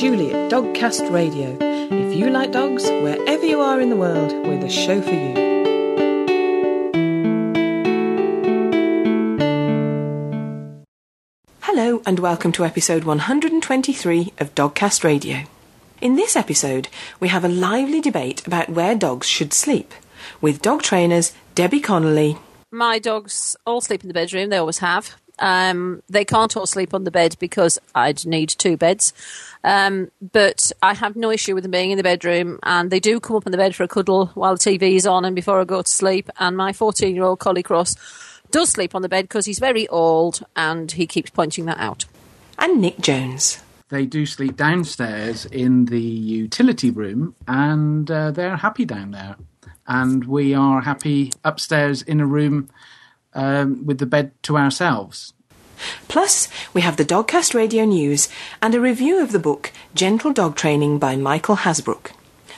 Julie at Dogcast Radio. If you like dogs, wherever you are in the world, we're the show for you. Hello, and welcome to episode 123 of Dogcast Radio. In this episode, we have a lively debate about where dogs should sleep, with dog trainers Debbie Connolly. My dogs all sleep in the bedroom, they always have. Um, they can't all sleep on the bed because I'd need two beds. Um, but I have no issue with them being in the bedroom, and they do come up on the bed for a cuddle while the TV is on and before I go to sleep. And my 14 year old Collie Cross does sleep on the bed because he's very old and he keeps pointing that out. And Nick Jones. They do sleep downstairs in the utility room, and uh, they're happy down there. And we are happy upstairs in a room um, with the bed to ourselves. Plus, we have the Dogcast Radio News and a review of the book Gentle Dog Training by Michael Hasbrouck.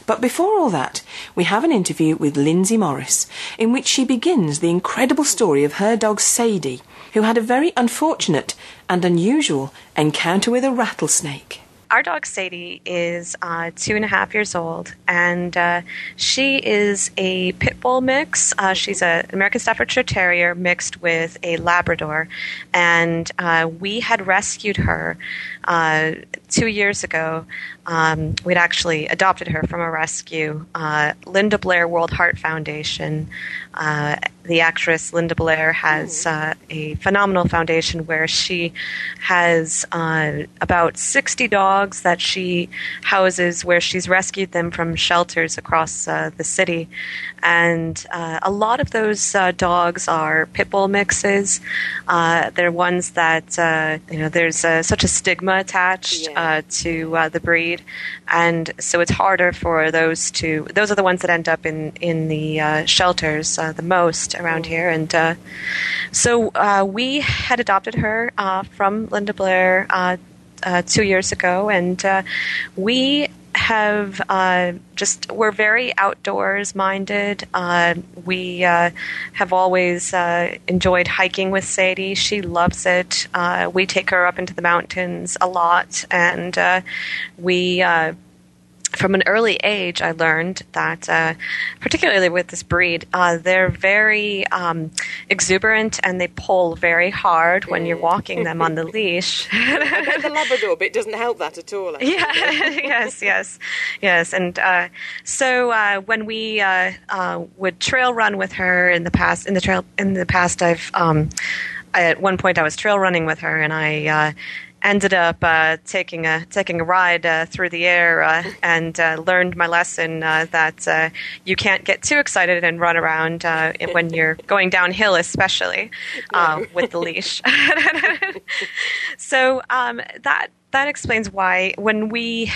But before all that, we have an interview with Lindsay Morris, in which she begins the incredible story of her dog Sadie, who had a very unfortunate and unusual encounter with a rattlesnake our dog Sadie is uh, two and a half years old, and uh, she is a pit bull mix. Uh, she's an American Staffordshire Terrier mixed with a Labrador, and uh, we had rescued her uh, two years ago. Um, we'd actually adopted her from a rescue. Uh, Linda Blair World Heart Foundation uh, the actress Linda Blair has uh, a phenomenal foundation where she has uh, about 60 dogs that she houses where she's rescued them from shelters across uh, the city. And uh, a lot of those uh, dogs are pit bull mixes. they're ones that, you know, there's such a stigma attached yeah. to the breed. And so it's harder for those to, those are the ones that end up in, in the shelters uh, the most around here. And uh, so uh, we had adopted her uh, from Linda Blair uh, two years ago, and we have uh, just we're very outdoors minded. Uh, we uh, have always enjoyed hiking with Sadie. She loves it. we take her up into the mountains a lot, and we from an early age, I learned that, uh, particularly with this breed, uh, they're very um, exuberant and they pull very hard when you're walking them on the leash. the Labrador bit doesn't help that at all. Actually. Yeah, yes, yes, yes. And uh, so uh, when we uh, uh, would trail run with her in the past, in the trail in the past, I've um, I, at one point I was trail running with her and I ended up uh, taking a taking a ride uh, through the air uh, and uh, learned my lesson uh, that uh, you can't get too excited and run around when you're going downhill, especially with the leash. so um, that that explains why when we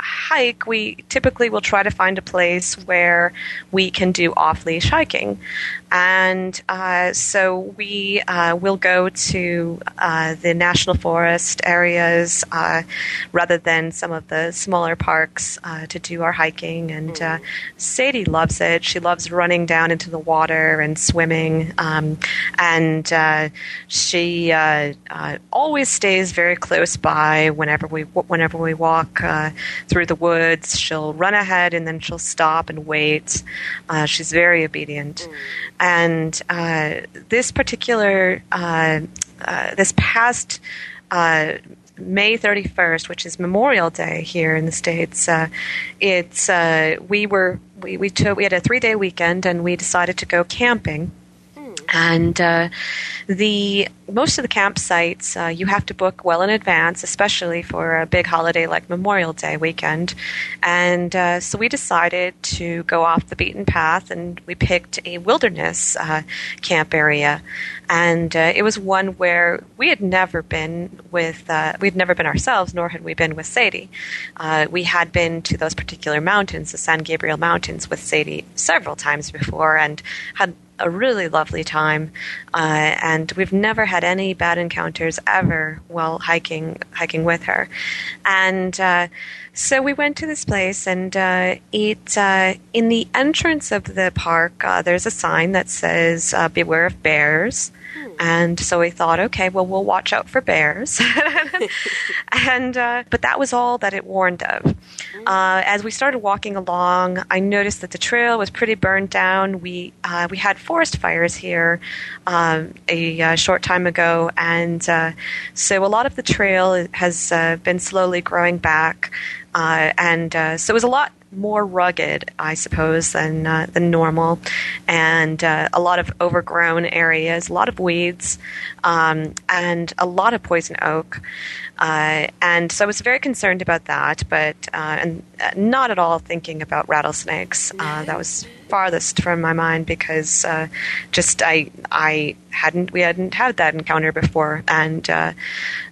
hike, we typically will try to find a place where we can do off leash hiking. And uh, so we uh, will go to uh, the national forest areas uh, rather than some of the smaller parks uh, to do our hiking. And uh, mm-hmm. Sadie loves it. She loves running down into the water and swimming. Um, and she always stays very close by whenever we whenever we walk through the woods. She'll run ahead and then she'll stop and wait. she's very obedient. Mm. And uh, this particular, uh, uh, this past uh, May 31st, which is Memorial Day here in the States, uh, it's, uh, we were, we, we, took, we had a three day weekend and we decided to go camping. And the most of the campsites uh, you have to book well in advance, especially for a big holiday like Memorial Day weekend. And uh, so we decided to go off the beaten path, and we picked a wilderness uh, camp area. And uh, it was one where we had never been with, uh, we'd never been ourselves, nor had we been with Sadie. Uh, we had been to those particular mountains, the San Gabriel Mountains, with Sadie several times before, and had a really lovely time. and and we've never had any bad encounters ever while hiking hiking with her. And uh, So we went to this place, and uh, it uh, in the entrance of the park, uh, there's a sign that says uh, "Beware of bears." And so we thought, okay, well, we'll watch out for bears. and uh, but that was all that it warned of. Uh, as we started walking along, I noticed that the trail was pretty burned down. We uh, we had forest fires here um, a, uh, short time ago, and uh, so a lot of the trail has uh, been slowly growing back. and so it was a lot more rugged, I suppose, than uh, than normal, and uh, a lot of overgrown areas, a lot of weeds, um, and a lot of poison oak. Uh, and so I was very concerned about that, but uh, and uh, not at all thinking about rattlesnakes. Uh, that was farthest from my mind because uh, just I I hadn't we hadn't had that encounter before, and uh,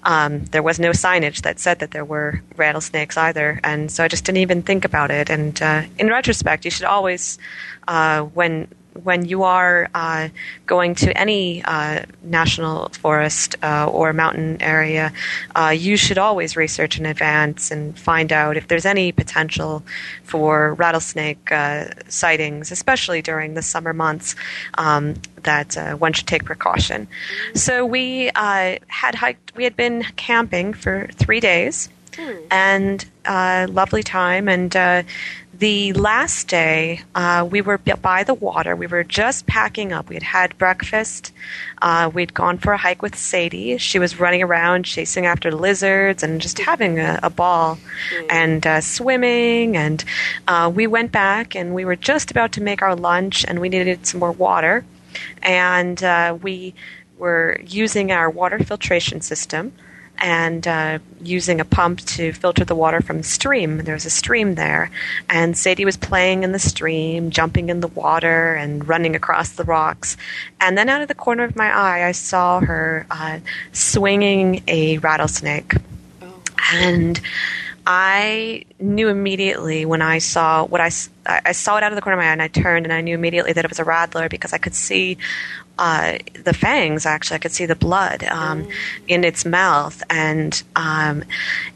um, there was no signage that said that there were rattlesnakes either, and so I just didn't even think about it. And in retrospect, you should always when when you are uh, going to any uh, national forest uh, or mountain area, uh, you should always research in advance and find out if there's any potential for rattlesnake uh, sightings, especially during the summer months. Um, that uh, one should take precaution. So we had hiked. We had been camping for three days. Hmm. And lovely time, and the last day, uh, we were by the water. We were just packing up. We had had breakfast. Uh, we'd gone for a hike with Sadie. She was running around chasing after lizards and just having a, a ball and uh, swimming. And uh, we went back and we were just about to make our lunch and we needed some more water. And uh, we were using our water filtration system and uh, using a pump to filter the water from the stream. There was a stream there, and Sadie was playing in the stream, jumping in the water, and running across the rocks. And then out of the corner of my eye, I saw her uh, swinging a rattlesnake. Oh. And I knew immediately when I saw what I, I saw it out of the corner of my eye, and I turned and I knew immediately that it was a rattler because I could see uh, the fangs. Actually, I could see the blood um, mm. in its mouth, and um,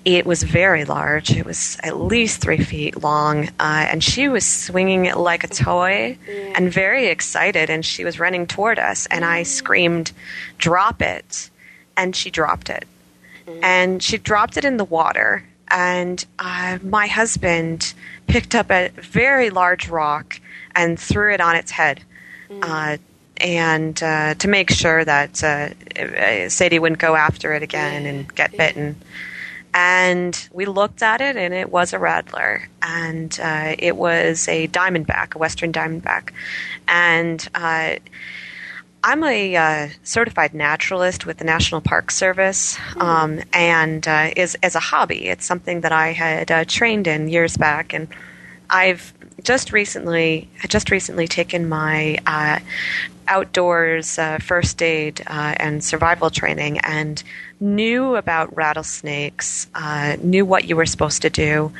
it was very large. It was at least three feet long, uh, and she was swinging it like a toy, mm. and very excited. And she was running toward us, and I screamed, "Drop it!" And she dropped it, mm. and she dropped it in the water. And uh, my husband picked up a very large rock and threw it on its head. Uh, and uh, to make sure that uh, Sadie wouldn't go after it again and get bitten. And we looked at it, and it was a rattler, and uh, it was a diamondback, a western diamondback, and. Uh, I'm a uh, certified naturalist with the National Park Service, hmm. um, and uh, is as a hobby. It's something that I had trained in years back, and I've just recently I just recently taken my uh, outdoors uh, first aid uh, and survival training and knew about rattlesnakes, uh, knew what you were supposed to do.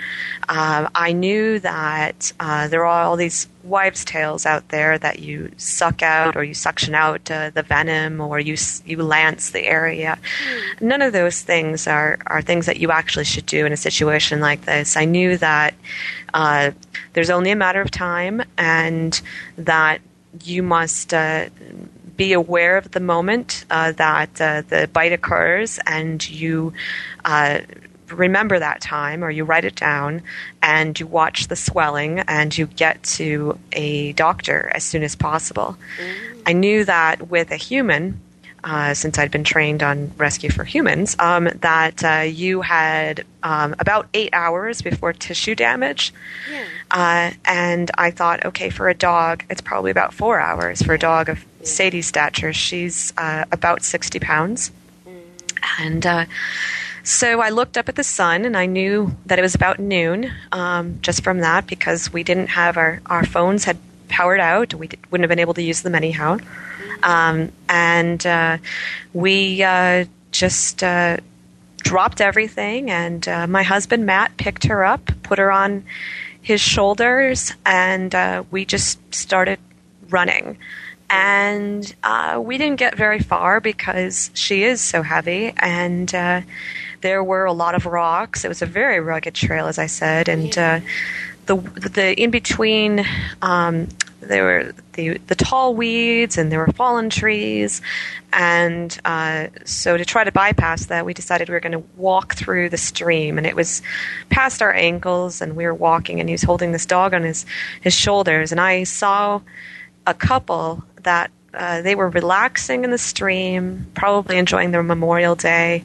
Um, I knew that uh, there are all these wives' tales out there that you suck out or you suction out uh, the venom or you you lance the area. None of those things are, are things that you actually should do in a situation like this. I knew that uh, there's only a matter of time and that you must uh, be aware of the moment uh, that uh, the bite occurs and you uh, remember that time or you write it down and you watch the swelling and you get to a doctor as soon as possible. Mm. I knew that with a human, uh, since I'd been trained on rescue for humans, um, that uh, you had um, about eight hours before tissue damage. Yeah. Uh, and I thought, okay, for a dog, it's probably about four hours. For a dog of. Sadie's stature, she's uh, about 60 pounds. Mm. And uh, so I looked up at the sun and I knew that it was about noon um, just from that because we didn't have our, our phones had powered out. We wouldn't have been able to use them anyhow. Um, and uh, we uh, just uh, dropped everything, and uh, my husband Matt picked her up, put her on his shoulders, and uh, we just started running. And uh, we didn't get very far because she is so heavy, and there were a lot of rocks. It was a very rugged trail, as I said, and uh, the the in between. Um, there were the the tall weeds and there were fallen trees, and uh, so to try to bypass that, we decided we were going to walk through the stream, and it was past our ankles, and we were walking, and he was holding this dog on his his shoulders, and I saw a couple that uh, they were relaxing in the stream, probably enjoying their Memorial Day,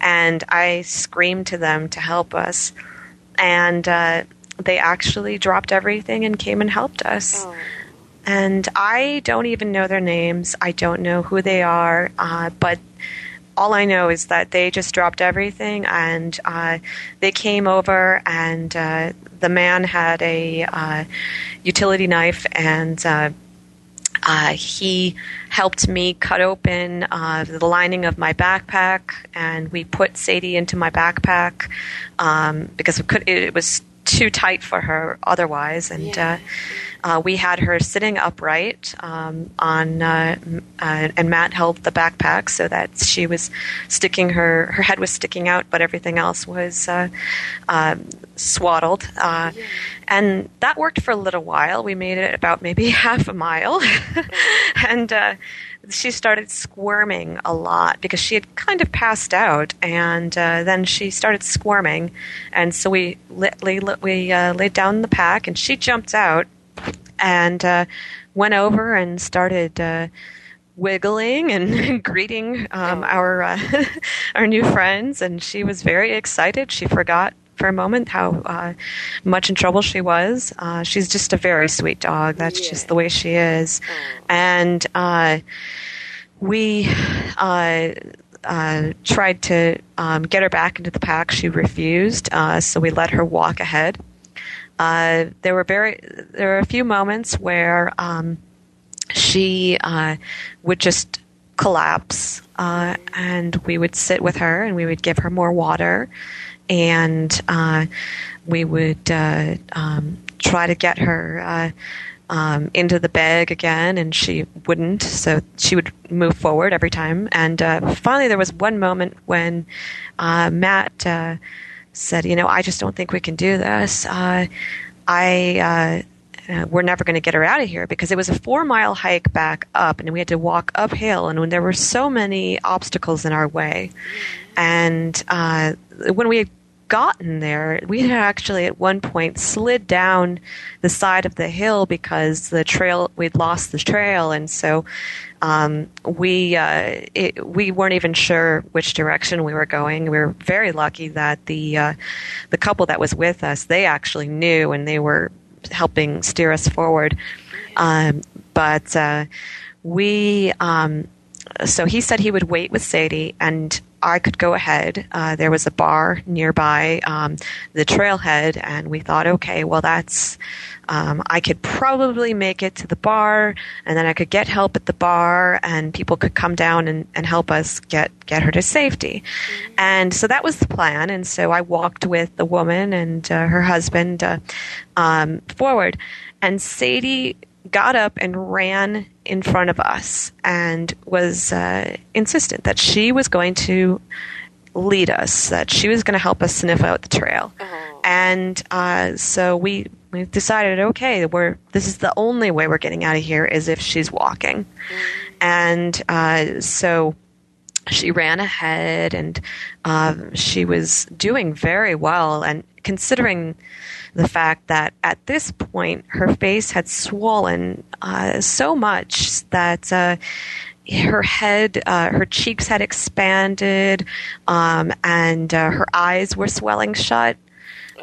and I screamed to them to help us. And uh, they actually dropped everything and came and helped us. Oh. And I don't even know their names. I don't know who they are, uh, but all I know is that they just dropped everything and uh, they came over and uh, the man had a uh, utility knife and uh, uh, he helped me cut open the lining of my backpack, and we put Sadie into my backpack um, because it, could, it, was too tight for her otherwise. And yeah. uh, uh we had her sitting upright um, on, uh, uh, and Matt held the backpack so that she was sticking her her head was sticking out, but everything else was um, swaddled. Yeah. And that worked for a little while. We made it about maybe half a mile, and she started squirming a lot because she had kind of passed out, and uh, then she started squirming, and so we lit, we uh, laid down the pack, and she jumped out and uh, went over and started uh, wiggling and greeting um, our uh, our new friends, and she was very excited. She forgot for a moment how uh, much in trouble she was. Uh, she's just a very sweet dog. That's yeah. just the way she is. And uh, we uh, uh, tried to um, get her back into the pack. She refused, uh, so we let her walk ahead. There were very there were a few moments where um, she would just collapse, and we would sit with her and we would give her more water and uh, we would uh, um, try to get her uh, um, into the bag again, and she wouldn't. So she would move forward every time. And uh, finally, there was one moment when uh, Matt uh, said, "You know, I just don't think we can do this. I." Uh, we're never going to get her out of here because it was a four mile hike back up and we had to walk uphill and when there were so many obstacles in our way and uh, when we gotten there, we had actually at one point slid down the side of the hill because the trail we'd lost the trail, and so um, we uh, it, we weren't even sure which direction we were going. We were very lucky that the uh, the couple that was with us they actually knew and they were helping steer us forward. Um, but uh, we um, so he said he would wait with Sadie and I could go ahead. Uh, there was a bar nearby um, the trailhead, and we thought, okay, well, that's um, I could probably make it to the bar, and then I could get help at the bar, and people could come down and, and help us get get her to safety. Mm-hmm. And so that was the plan. And so I walked with the woman and uh, her husband uh, um, forward, and Sadie got up and ran in front of us and was uh, insistent that she was going to lead us, that she was going to help us sniff out the trail. Uh-huh. And uh, so we we decided, okay, we're this is the only way we're getting out of here is if she's walking. Mm-hmm. And uh, so she ran ahead, and um, she was doing very well. And considering the fact that at this point her face had swollen uh, so much that uh, her head, uh, her cheeks had expanded, um, and uh, her eyes were swelling shut.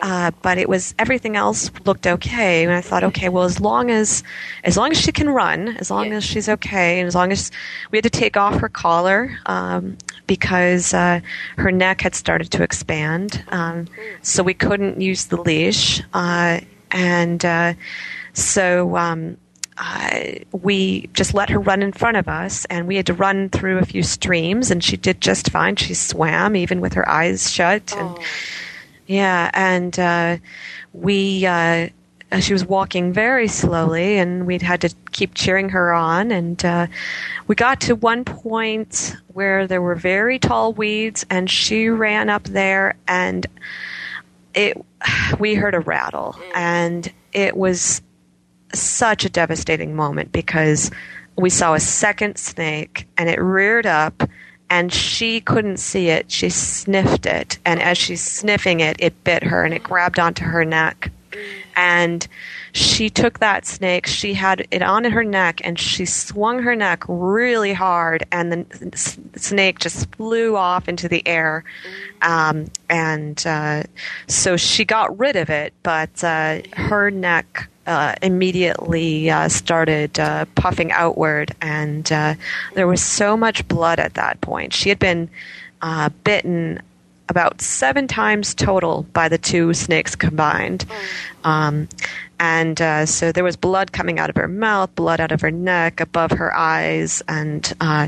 Uh, but it was everything else looked okay, and I thought, okay, well, as long as as long as she can run, as long yeah. as she's okay, and as long as we had to take off her collar um, because uh, her neck had started to expand, um, so we couldn't use the leash, uh, and uh, so. Um, uh, we just let her run in front of us, and we had to run through a few streams, and she did just fine. She swam even with her eyes shut, and oh yeah, and uh, we uh, she was walking very slowly, and we'd had to keep cheering her on. And uh, we got to one point where there were very tall weeds, and she ran up there, and it we heard a rattle, and it was such a devastating moment because we saw a second snake, and it reared up. And she couldn't see it. She sniffed it. And as she's sniffing it, it bit her and it grabbed onto her neck. And she took that snake, she had it on her neck, and she swung her neck really hard, and the snake just flew off into the air. Um, and uh, so she got rid of it, but uh, her neck uh, immediately uh, started uh, puffing outward, and uh, there was so much blood at that point. She had been uh, bitten about seven times total by the two snakes combined. Um, and uh, so there was blood coming out of her mouth, blood out of her neck, above her eyes, and uh,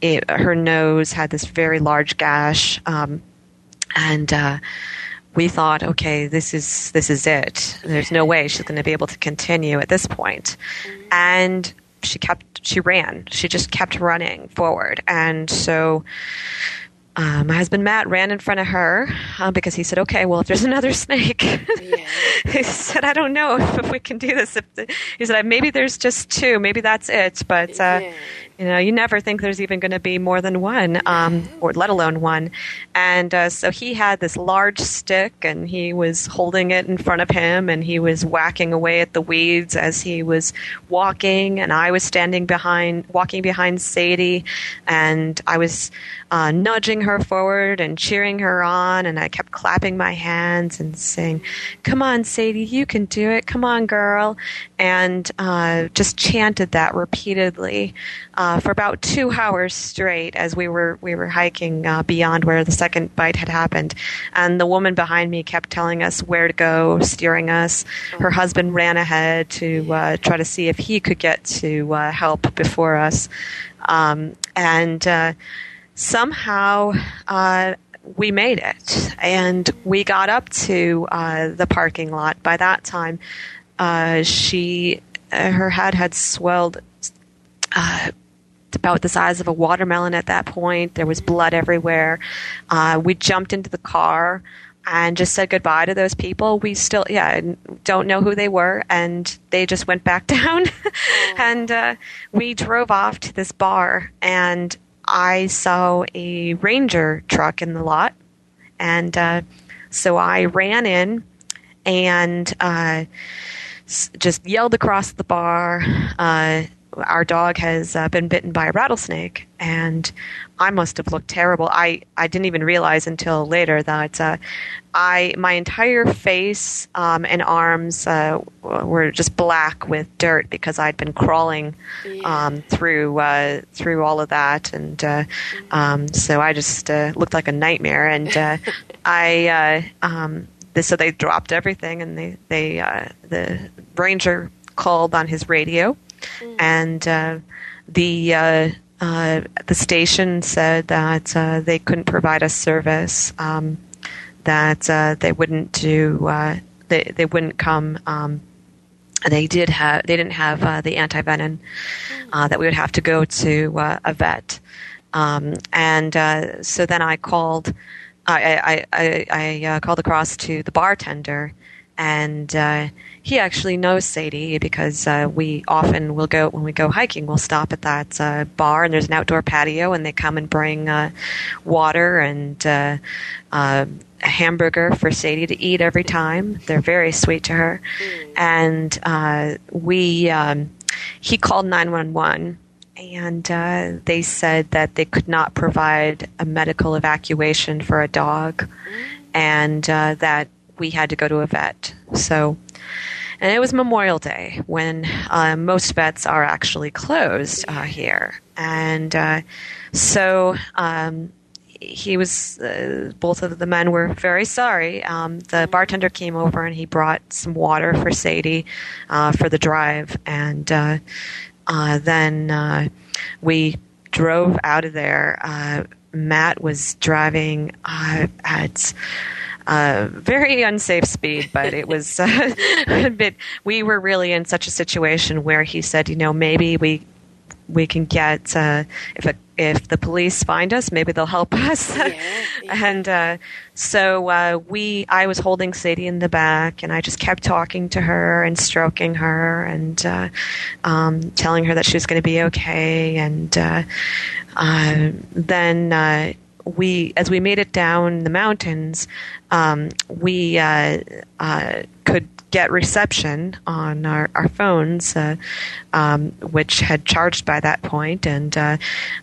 it, her nose had this very large gash. Um, and uh, we thought, okay, this is this is it. There's no way she's going to be able to continue at this point. And she kept, she ran. She just kept running forward, and so uh, my husband Matt ran in front of her uh, because he said, "Okay, well, if there's another snake," yeah. he said, "I don't know if, if we can do this." If The, he said, "Maybe there's just two. Maybe that's it." But uh, yeah. You know, you never think there's even going to be more than one, um, or let alone one. And uh, so he had this large stick, and he was holding it in front of him, and he was whacking away at the weeds as he was walking, and I was standing behind, walking behind Sadie, and I was uh, nudging her forward and cheering her on, and I kept clapping my hands and saying, "Come on, Sadie, you can do it! Come on, girl!" And uh, just chanted that repeatedly uh, for about two hours straight as we were we were hiking uh, beyond where the second bite had happened. And the woman behind me kept telling us where to go, steering us. Her husband ran ahead to uh, try to see if he could get to uh, help before us, um, and somehow uh, we made it and we got up to uh, the parking lot. By that time, uh, she uh, her head had swelled uh, about the size of a watermelon at that point. There was blood everywhere. Uh, we jumped into the car and just said goodbye to those people. We still, yeah, don't know who they were, and they just went back down. and uh, we drove off to this bar, and I saw a ranger truck in the lot, and uh, so I ran in and uh, just yelled across the bar. Uh, our dog has uh, been bitten by a rattlesnake, and I must have looked terrible. I, I didn't even realize until later that uh, I my entire face um, and arms uh, were just black with dirt because I'd been crawling yeah. um, through uh, through all of that, and uh, um, so I just uh, looked like a nightmare. And uh, I um, so they dropped everything, and they they the ranger called on his radio, mm. and the uh, the station said that uh, they couldn't provide us service, um, that uh, they wouldn't do, uh, they they wouldn't come. Um, they did have, they didn't have uh, the anti venom. that we would have to go to a vet, um, and so then I called. I I, I, I called across to the bartender, and he actually knows Sadie because uh, we often will go when we go hiking. We'll stop at that uh, bar, and there's an outdoor patio, and they come and bring uh, water and uh, uh, a hamburger for Sadie to eat every time. They're very sweet to her, mm. and uh, we um, he called nine one one. And they said that they could not provide a medical evacuation for a dog, and that we had to go to a vet. So and it was Memorial Day when uh, most vets are actually closed uh, here. And uh, so um, he was, uh, both of the men were very sorry. Um, the bartender came over and he brought some water for Sadie uh, for the drive. And uh, then we drove out of there. Matt was driving at uh, very unsafe speed, but it was uh, a bit. We were really in such a situation where he said, you know, maybe we we can get uh, if a, if the police find us, maybe they'll help us. Yeah, yeah. and uh, so uh, we, I was holding Sadie in the back, and I just kept talking to her and stroking her and uh, um, telling her that she was going to be okay. And uh, uh, then we, as we made it down the mountains, um, we could get reception on our, our phones, uh, um, which had charged by that point, and uh,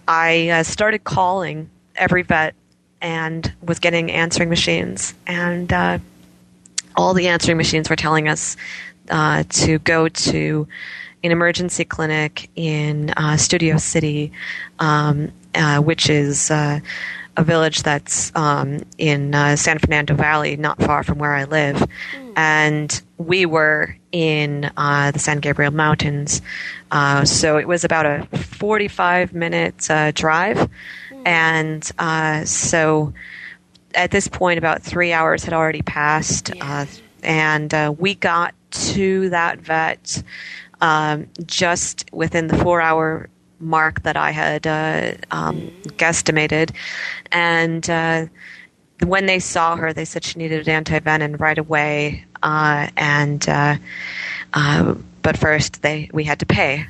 I uh, started calling every vet and was getting answering machines, and uh, all the answering machines were telling us uh, to go to an emergency clinic in uh, Studio City, um, which is a village that's um, in uh, San Fernando Valley, not far from where I live. Mm. And we were in uh, the San Gabriel Mountains. Uh, so it was about a 45 minute uh, drive. Mm. And uh, so at this point, about three hours had already passed. Yeah. Uh, and we got to that vet um, just within the four hour mark that I had uh, um, guesstimated. And uh, when they saw her, they said she needed an antivenin right away. Uh, and uh, uh, but first they we had to pay.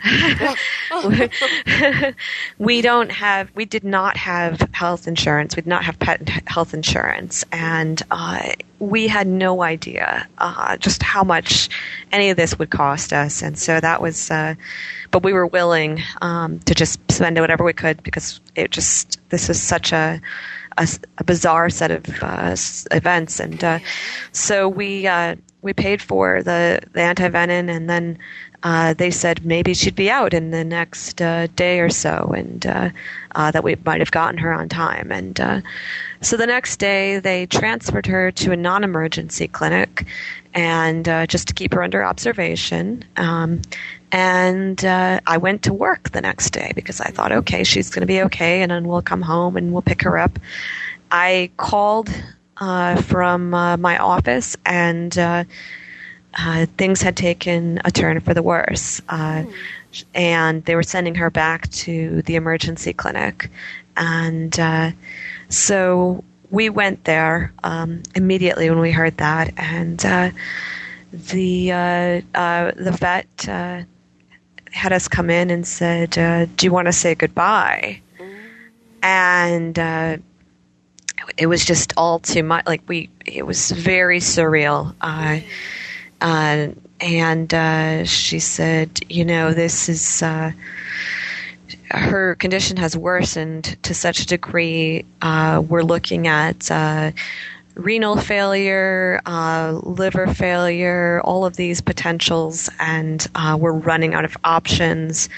we don't have we did not have health insurance. We did not have pet health insurance, and uh, we had no idea uh, just how much any of this would cost us. And so that was uh, but we were willing um, to just spend whatever we could because it just this was such a a, a bizarre set of uh, events, and uh, so we uh, we paid for the the antivenin, and then uh, they said maybe she'd be out in the next uh, day or so, and uh, uh, that we might have gotten her on time. And uh, so the next day, they transferred her to a non-emergency clinic, and uh, just to keep her under observation. Um, and I went to work the next day because I thought, okay, she's going to be okay, and then we'll come home and we'll pick her up. I called uh, from uh, my office, and uh, uh, things had taken a turn for the worse. Mm. And they were sending her back to the emergency clinic. And so we went there um, immediately when we heard that, and the the vet had us come in and said, uh, "Do you want to say goodbye?" Mm. And uh, it was just all too much. Like we, it was very surreal. Uh, uh and uh, she said, "You know, this is." Uh, her condition has worsened to such a degree. we're looking at renal failure, uh, liver failure, all of these potentials, and uh, we're running out of options.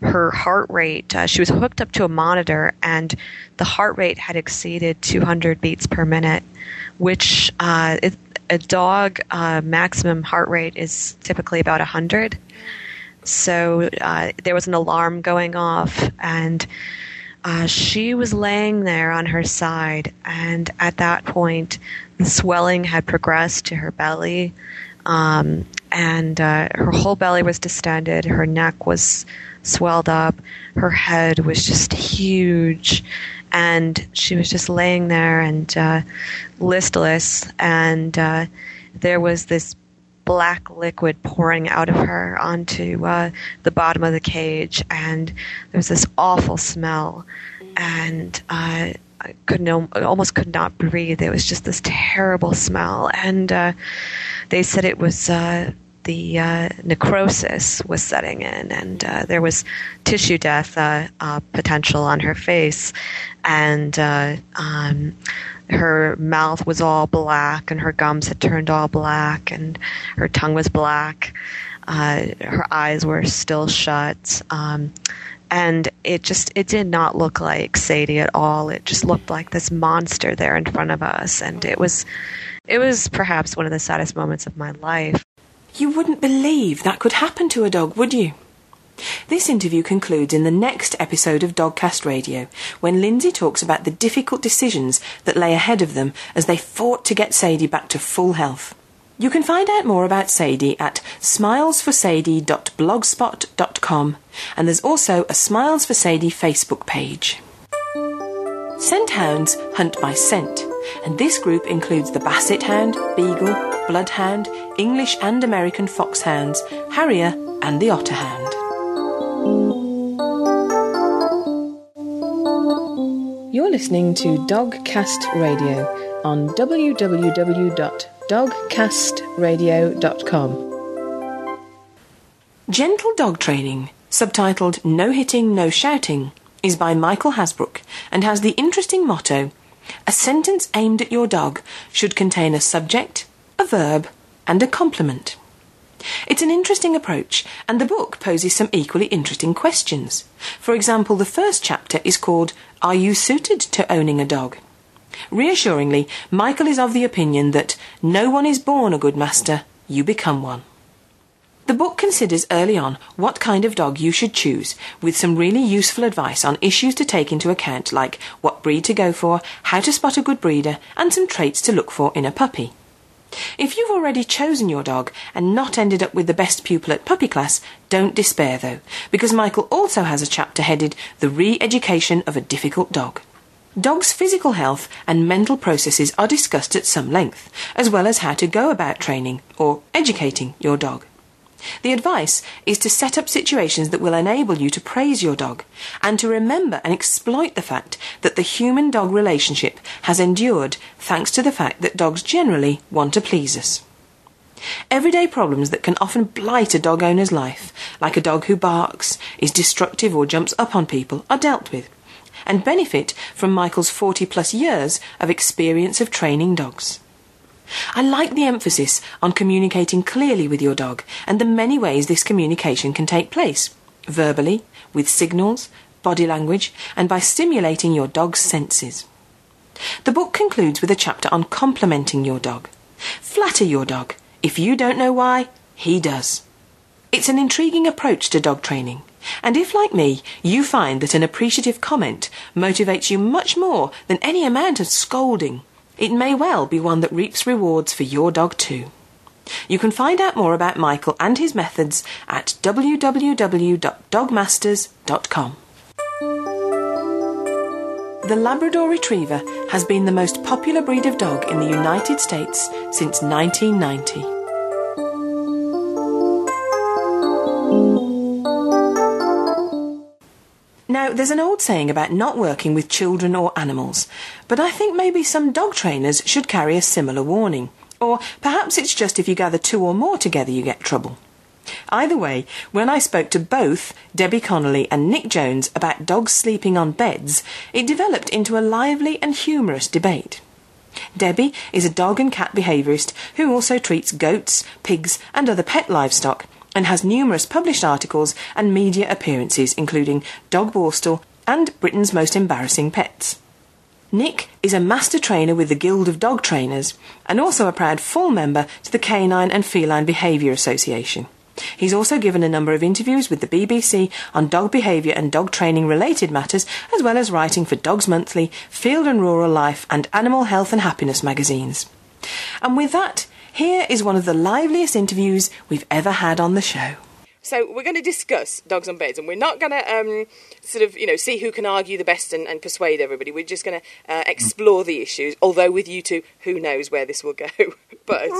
Her heart rate, uh, she was hooked up to a monitor, and the heart rate had exceeded 200 beats per minute, which uh, it, a dog uh, maximum heart rate is typically about 100. So uh, there was an alarm going off, and uh, she was laying there on her side, and at that point, the swelling had progressed to her belly, um, and uh, her whole belly was distended. Her neck was swelled up. Her head was just huge, and she was just laying there and uh, listless. And uh, there was this black liquid pouring out of her onto uh, the bottom of the cage, and there was this awful smell, and uh, I couldn't almost could not breathe. It was just this terrible smell, and uh, they said it was. Uh, the uh, necrosis was setting in, and uh, there was tissue death uh, uh potential on her face, and uh, um, her mouth was all black, and her gums had turned all black, and her tongue was black. Her eyes were still shut. Um, and it just it did not look like Sadie at all. It just looked like this monster there in front of us, and it was it was perhaps one of the saddest moments of my life. You wouldn't believe that could happen to a dog, would you? This interview concludes in the next episode of Dogcast Radio, when Lindsay talks about the difficult decisions that lay ahead of them as they fought to get Sadie back to full health. You can find out more about Sadie at smilesforsadie.blogspot.com, and there's also a Smiles for Sadie Facebook page. Scent hounds hunt by scent, and this group includes the Basset Hound, Beagle, Bloodhound, English and American Foxhounds, Harrier, and the Otterhound. You're listening to Dogcast Radio on www.dogcastradio.com. Gentle Dog Training, subtitled No Hitting, No Shouting, is by Michael Hasbrouck and has the interesting motto A sentence aimed at your dog should contain a subject, a verb, and a complement. It's an interesting approach, and the book poses some equally interesting questions. For example, the first chapter is called Are You Suited to Owning a Dog? Reassuringly, Michael is of the opinion that no one is born a good master, you become one. The book considers early on what kind of dog you should choose, with some really useful advice on issues to take into account, like what breed to go for, how to spot a good breeder, and some traits to look for in a puppy. If you've already chosen your dog and not ended up with the best pupil at puppy class, don't despair though, because Michael also has a chapter headed The Re Education of a Difficult Dog. Dogs' physical health and mental processes are discussed at some length, as well as how to go about training or educating your dog. The advice is to set up situations that will enable you to praise your dog and to remember and exploit the fact that the human dog relationship has endured thanks to the fact that dogs generally want to please us. Everyday problems that can often blight a dog owner's life, like a dog who barks, is destructive, or jumps up on people, are dealt with and benefit from Michael's 40 plus years of experience of training dogs. I like the emphasis on communicating clearly with your dog and the many ways this communication can take place verbally, with signals, body language, and by stimulating your dog's senses. The book concludes with a chapter on complimenting your dog. Flatter your dog. If you don't know why, he does. It's an intriguing approach to dog training. And if, like me, you find that an appreciative comment motivates you much more than any amount of scolding, it may well be one that reaps rewards for your dog too. You can find out more about Michael and his methods at www.dogmasters.com. The Labrador Retriever has been the most popular breed of dog in the United States since 1990. Now, there's an old saying about not working with children or animals, but I think maybe some dog trainers should carry a similar warning. Or perhaps it's just if you gather two or more together you get trouble. Either way, when I spoke to both Debbie Connolly and Nick Jones about dogs sleeping on beds, it developed into a lively and humorous debate. Debbie is a dog and cat behaviourist who also treats goats, pigs, and other pet livestock and has numerous published articles and media appearances, including Dog Borstal and Britain's Most Embarrassing Pets. Nick is a master trainer with the Guild of Dog Trainers and also a proud full member to the Canine and Feline Behaviour Association. He's also given a number of interviews with the BBC on dog behaviour and dog training related matters, as well as writing for Dogs Monthly, Field and Rural Life, and Animal Health and Happiness magazines. And with that, here is one of the liveliest interviews we've ever had on the show. So we're going to discuss dogs on beds, and we're not going to um, sort of, you know, see who can argue the best and, and persuade everybody. We're just going to uh, explore the issues. Although with you two, who knows where this will go? but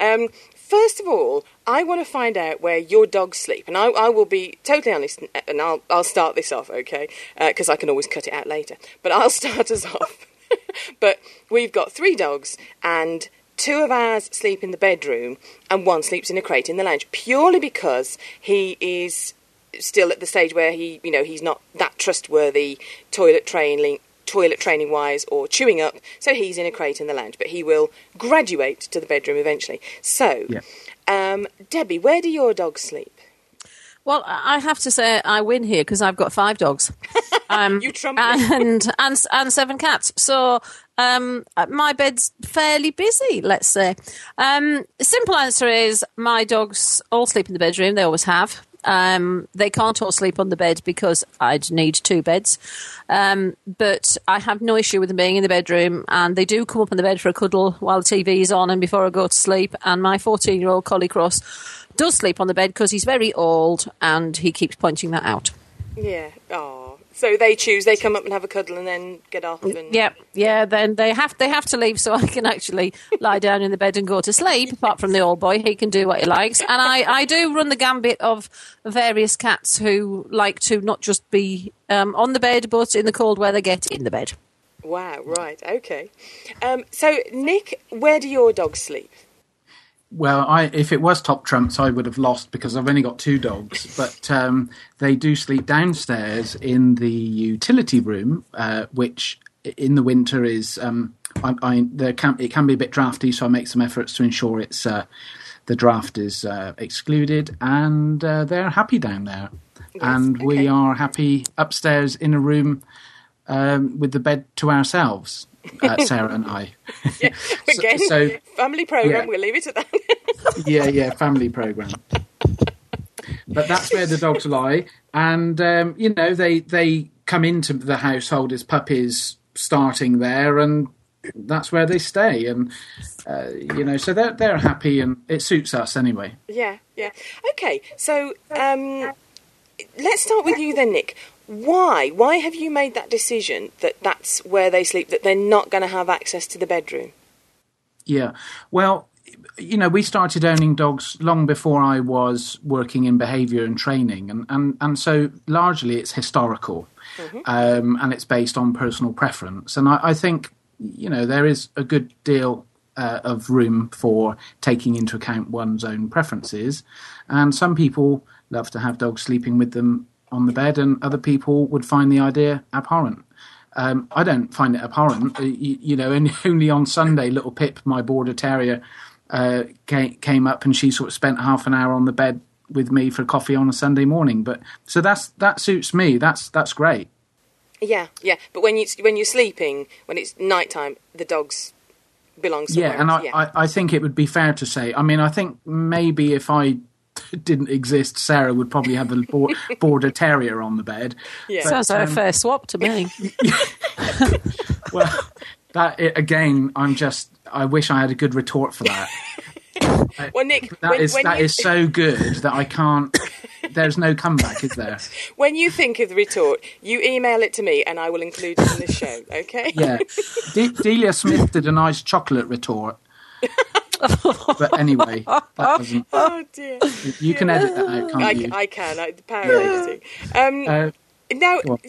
um, first of all, I want to find out where your dogs sleep, and I, I will be totally honest, and I'll I'll start this off, okay? Because uh, I can always cut it out later. But I'll start us off. but we've got three dogs, and two of ours sleep in the bedroom and one sleeps in a crate in the lounge purely because he is still at the stage where he you know he's not that trustworthy toilet training toilet training wise or chewing up so he's in a crate in the lounge but he will graduate to the bedroom eventually so yeah. um, debbie where do your dogs sleep well, I have to say I win here because I've got five dogs. Um, you trump and, and and seven cats. So um, my bed's fairly busy, let's say. Um, simple answer is my dogs all sleep in the bedroom. They always have. Um, they can't all sleep on the bed because I'd need two beds. Um, but I have no issue with them being in the bedroom, and they do come up on the bed for a cuddle while the TV is on and before I go to sleep. And my 14 year old Collie Cross does sleep on the bed because he's very old and he keeps pointing that out. Yeah. Oh. So they choose. They come up and have a cuddle and then get off. And Yeah, yeah. Then they have they have to leave so I can actually lie down in the bed and go to sleep. Apart from the old boy, he can do what he likes, and I, I do run the gambit of various cats who like to not just be um, on the bed, but in the cold weather get in the bed. Wow. Right. Okay. Um, so Nick, where do your dogs sleep? Well, I, if it was top trumps, I would have lost because I've only got two dogs. But um, they do sleep downstairs in the utility room, uh, which in the winter is um, I, I, there can, it can be a bit drafty, so I make some efforts to ensure it's uh, the draft is uh, excluded, and uh, they're happy down there. and okay. we are happy upstairs in a room um, with the bed to ourselves, uh, Sarah and I. Again, so- family program. yeah. We'll leave it at that. yeah, yeah, family program. But that's where the dogs lie, and um, you know they they come into the household as puppies, starting there, and that's where they stay, and uh, you know, so they're they're happy, and it suits us anyway. Yeah, yeah. Okay, so um, let's start with you then, Nick. Why? Why have you made that decision that that's where they sleep? That they're not going to have access to the bedroom? Yeah. Well, you know, we started owning dogs long before I was working in behaviour and training, and, and, and so largely it's historical, um, and it's based on personal preference. And I, I think, you know, there is a good deal uh, of room for taking into account one's own preferences, and some people love to have dogs sleeping with them on the bed, and other people would find the idea abhorrent. Um, I don't find it abhorrent. Uh, you, you know, and only on Sunday, little Pip, my border terrier, uh, came, came up and she sort of spent half an hour on the bed with me for coffee on a Sunday morning. But so that's that suits me. That's that's great. Yeah, yeah. But when you when you're sleeping, when it's nighttime, the dogs belong somewhere. Yeah, and I, else. I, I think it would be fair to say. I mean, I think maybe if I didn't exist, Sarah would probably have a bor- border terrier on the bed. Yeah. Sounds like um, a fair swap to me. Well, that i again, I'm just. I wish I had a good retort for that. well, Nick, That when, is when that you, is so good that I can't. There's no comeback, is there? when you think of the retort, you email it to me, and I will include it in the show. Okay? Yeah, De- Delia Smith did a nice chocolate retort. But anyway, that doesn't. Oh dear. You can edit that out, can't I, you? I can. I, the power of editing. Um, Uh, Now, What?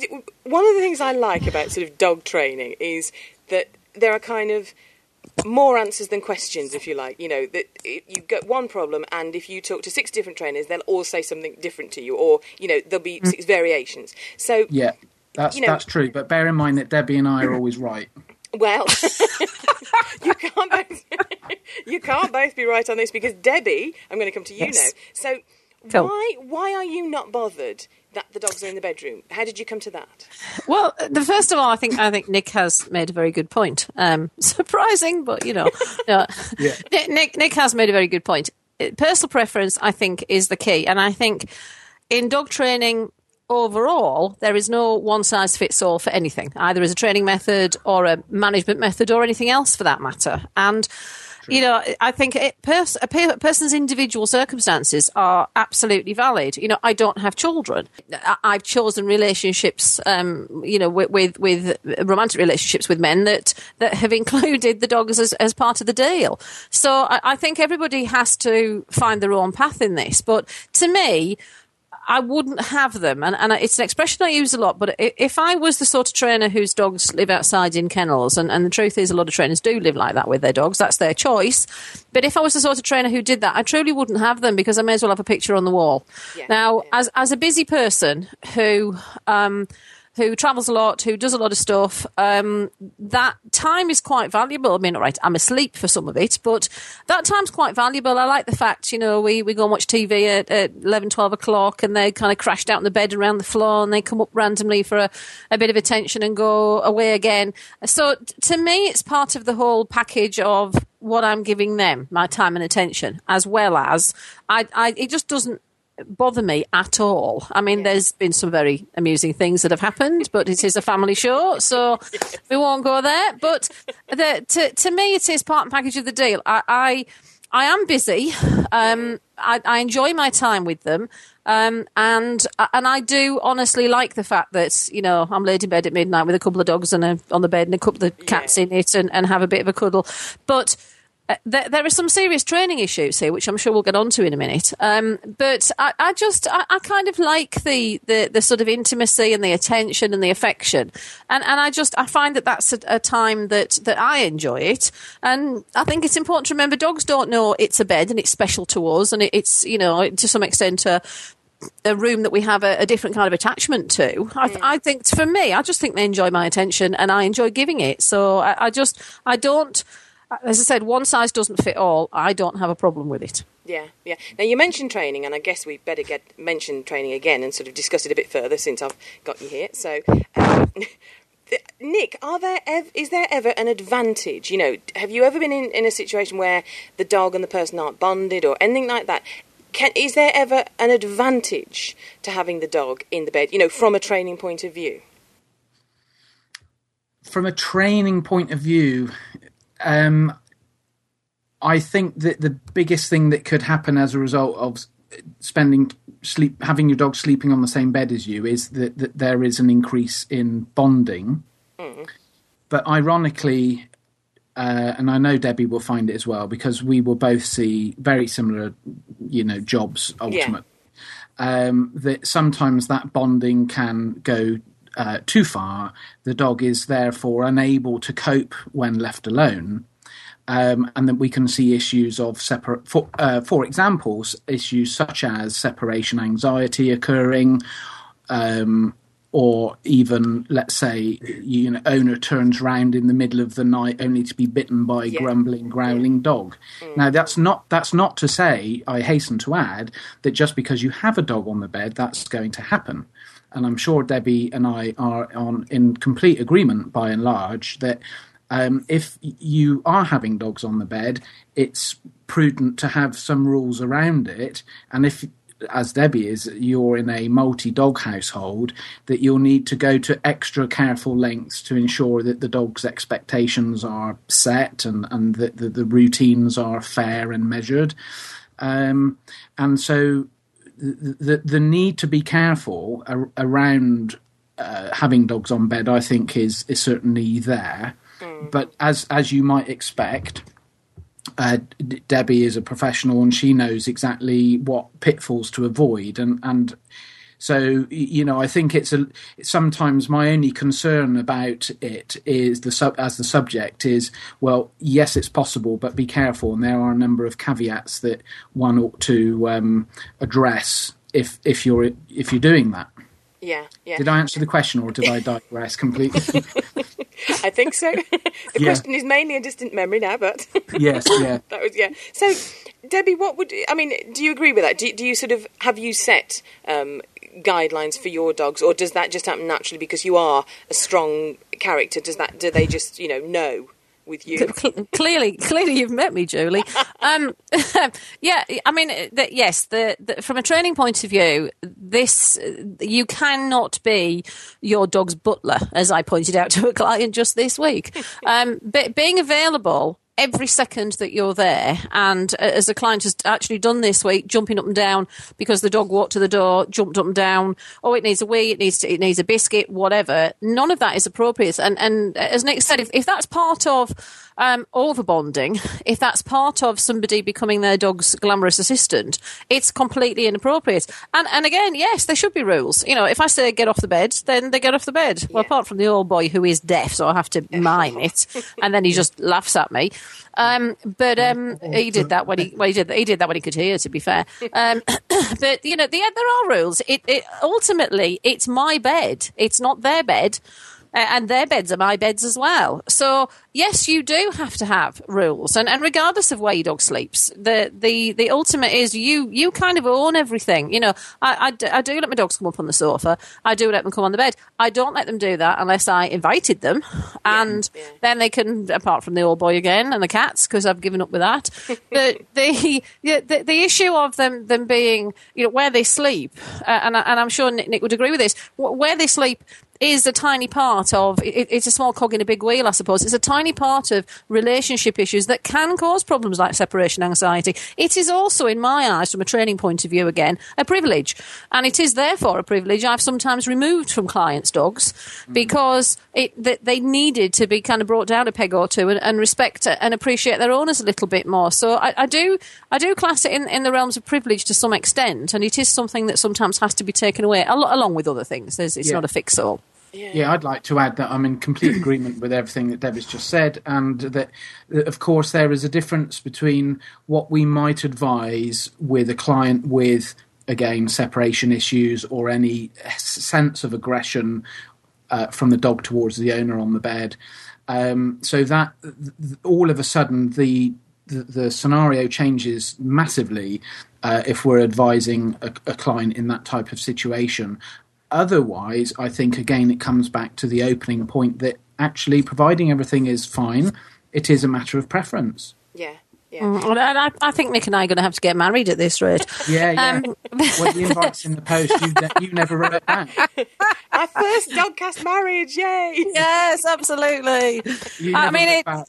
one of the things I like about sort of dog training is that there are kind of more answers than questions, if you like. You know, that it, you get one problem, and if you talk to six different trainers, they'll all say something different to you, or you know, there'll be six variations. So, yeah, that's you know- that's true. But bear in mind that Debbie and I are always right. Well, you can't both you can't both be right on this because Debbie, I'm going to come to you Yes. now. So, Cool. why why are you not bothered that the dogs are in the bedroom? How did you come to that? Well, the first of all, I think I think Nick has made a very good point. Um, surprising, but you know, no. Yeah. Nick, Nick Nick has made a very good point. Uh, Personal preference, I think, is the key, and I think in dog training overall, there is no one size fits all for anything, either as a training method or a management method or anything else for that matter. And you know, I think it, pers- a pe- person's individual circumstances are absolutely valid. You know, I don't have children. I- I've chosen relationships, um, you know, with, with with romantic relationships with men that that have included the dogs as, as part of the deal. So I, I think everybody has to find their own path in this. But to me, I wouldn't have them, and, and it's an expression I use a lot. But if I was the sort of trainer whose dogs live outside in kennels, and, and the truth is, a lot of trainers do live like that with their dogs. That's their choice. But if I was the sort of trainer who did that, I truly wouldn't have them because I may as well have a picture on the wall. Yeah, now, yeah. as as a busy person who. Um, who travels a lot, who does a lot of stuff. Um, that time is quite valuable. I mean, all right, I'm asleep for some of it, but that time's quite valuable. I like the fact, you know, we, we go and watch TV at, at 11, 12 o'clock and they kind of crashed out in the bed around the floor and they come up randomly for a, a bit of attention and go away again. So to me, it's part of the whole package of what I'm giving them, my time and attention, as well as I, I it just doesn't bother me at all. I mean, there's been some very amusing things that have happened, but it is a family show, so we won't go there. But the, to to me, it is part and package of the deal. I I, I am busy. Um, I, I enjoy my time with them. Um, and and I do honestly like the fact that you know I'm laid in bed at midnight with a couple of dogs and a, on the bed and a couple of cats Yeah. in it and, and have a bit of a cuddle. But there, there are some serious training issues here, which I'm sure we'll get onto in a minute. Um, but I, I just, I, I kind of like the, the, the sort of intimacy and the attention and the affection, and and I just, I find that that's a, a time that that I enjoy it, and I think it's important to remember dogs don't know it's a bed and it's special to us, and it, it's you know to some extent a a room that we have a, a different kind of attachment to. I, I think for me, I just think they enjoy my attention and I enjoy giving it. So I, I just, I don't, as I said, one size doesn't fit all. I don't have a problem with it. Yeah, yeah. Now you mentioned training, and I guess we better get mention training again and sort of discuss it a bit further since I've got you here. So, um, Nick, are there ev- is there ever an advantage? You know, have you ever been in, in a situation where the dog and the person aren't bonded or anything like that? Can, is there ever an advantage to having the dog in the bed? You know, from a training point of view. from a training point of view, um, I think that the biggest thing that could happen as a result of spending sleep having your dog sleeping on the same bed as you is that, that there is an increase in bonding. But ironically, uh, and I know Debbie will find it as well because we will both see very similar, you know, jobs ultimately. Um, that sometimes that bonding can go uh, too far. The dog is therefore unable to cope when left alone. Um, and then we can see issues of separate, for, uh, for example, issues such as separation anxiety occurring, um, or even let's say you know owner turns round in the middle of the night only to be bitten by a Yeah. grumbling growling dog now that's not that's not to say i hasten to add that just because you have a dog on the bed that's going to happen and i'm sure debbie and i are on in complete agreement by and large that um, if you are having dogs on the bed, it's prudent to have some rules around it. And if, as Debbie is, you're in a multi dog household, that you'll need to go to extra careful lengths to ensure that the dog's expectations are set and, and that the, the routines are fair and measured. Um, and so the, the, need to be careful ar- around uh, having dogs on bed, I think, is is certainly there. But as as you might expect, uh, D- Debbie is a professional and she knows exactly what pitfalls to avoid, and and so you know I think it's a sometimes my only concern about it is the sub as the subject is well yes it's possible but be careful and there are a number of caveats that one ought to um, address if if you're if you're doing that. Yeah, yeah. Did I answer the question or did I digress completely? I think so. the Yeah. question is mainly a distant memory now, but yes, yeah. that was yeah. So, Debbie, what would I mean? Do you agree with that? Do, do you sort of have you set um, guidelines for your dogs, or does that just happen naturally because you are a strong character? Does that do they just you know know with you? Clearly, clearly, you've met me, Julie. Um, yeah, I mean, uh, the, yes. The, the, from a training point of view, this uh, you cannot be your dog's butler, as I pointed out to a client just this week. Um, but being available every second that you're there, and uh, as a client has actually done this week, jumping up and down because the dog walked to the door, jumped up and down. Oh, it needs a wee, it needs to, it needs a biscuit, whatever. None of that is appropriate. And and as Nick said, if, if that's part of um, overbonding, if that's part of somebody becoming their dog's glamorous assistant, it's completely inappropriate. And and again, yes, there should be rules. You know, if I say get off the bed, then they get off the bed. Well, apart from the old boy who is deaf, so I have to mime it, and then he just laughs at me. Um, but um, he did that when he when he did that. He did that when he could hear. To be fair, um, but you know, the, there are rules. It, it ultimately it's my bed. It's not their bed. And their beds are my beds as well. So yes, you do have to have rules, and, and regardless of where your dog sleeps, the, the, the ultimate is you you kind of own everything. You know, I, I, I do let my dogs come up on the sofa. I do let them come on the bed. I don't let them do that unless I invited them, and yeah. then they can, apart from the old boy again and the cats, because I've given up with that. but the, the the issue of them them being you know where they sleep, uh, and and I'm sure Nick, Nick would agree with this. Where they sleep is a tiny part of it, it's a small cog in a big wheel, I suppose. It's a tiny part of relationship issues that can cause problems like separation anxiety. It is also, in my eyes, from a training point of view, again, a privilege, and it is therefore a privilege I've sometimes removed from clients' dogs hmm. because it that they needed to be kind of brought down a peg or two and, and respect and appreciate their owners a little bit more. So I, I do I do class it in, in the realms of privilege to some extent, and it is something that sometimes has to be taken away al- along with other things. There's, it's Yeah. not a fix all. Yeah, I'd like to add that I'm in complete agreement with everything that Debbie's just said, and that, of course, there is a difference between what we might advise with a client with, again, separation issues or any sense of aggression uh, from the dog towards the owner on the bed. Um, so that th- th- all of a sudden the the, the scenario changes massively uh, if we're advising a, a client in that type of situation. Otherwise, I think again it comes back to the opening point that actually providing everything is fine. It is a matter of preference. Yeah, yeah. And I, I think Nick and I are going to have to get married at this rate. Yeah, yeah. Um, well, the invites in the post, you, ne- you never wrote back. Our first dogcast marriage, yay! yes, absolutely. You I mean, it, back.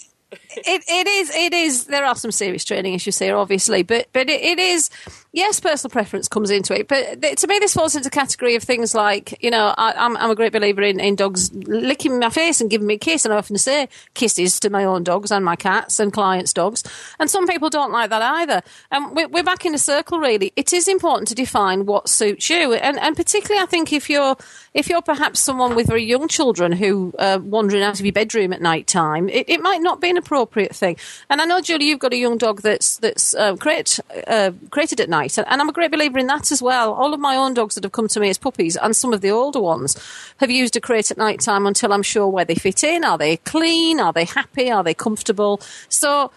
It it is it is. There are some serious training issues here, obviously, but but it, it is. Yes, personal preference comes into it, but th- to me, this falls into category of things like you know, I, I'm I'm a great believer in, in dogs licking my face and giving me a kiss, and I often say kisses to my own dogs and my cats and clients' dogs, and some people don't like that either. And we're, we're back in a circle, really. It is important to define what suits you, and and particularly, I think if you're if you're perhaps someone with very young children who are wandering out of your bedroom at night time, it, it might not be an appropriate thing. And I know, Julie, you've got a young dog that's that's uh, create, uh, created at night, and, and I'm a great believer in that as well. All of my own dogs that have come to me as puppies, and some of the older ones, have used a crate at night time until I'm sure where they fit in. Are they clean? Are they happy? Are they comfortable? So.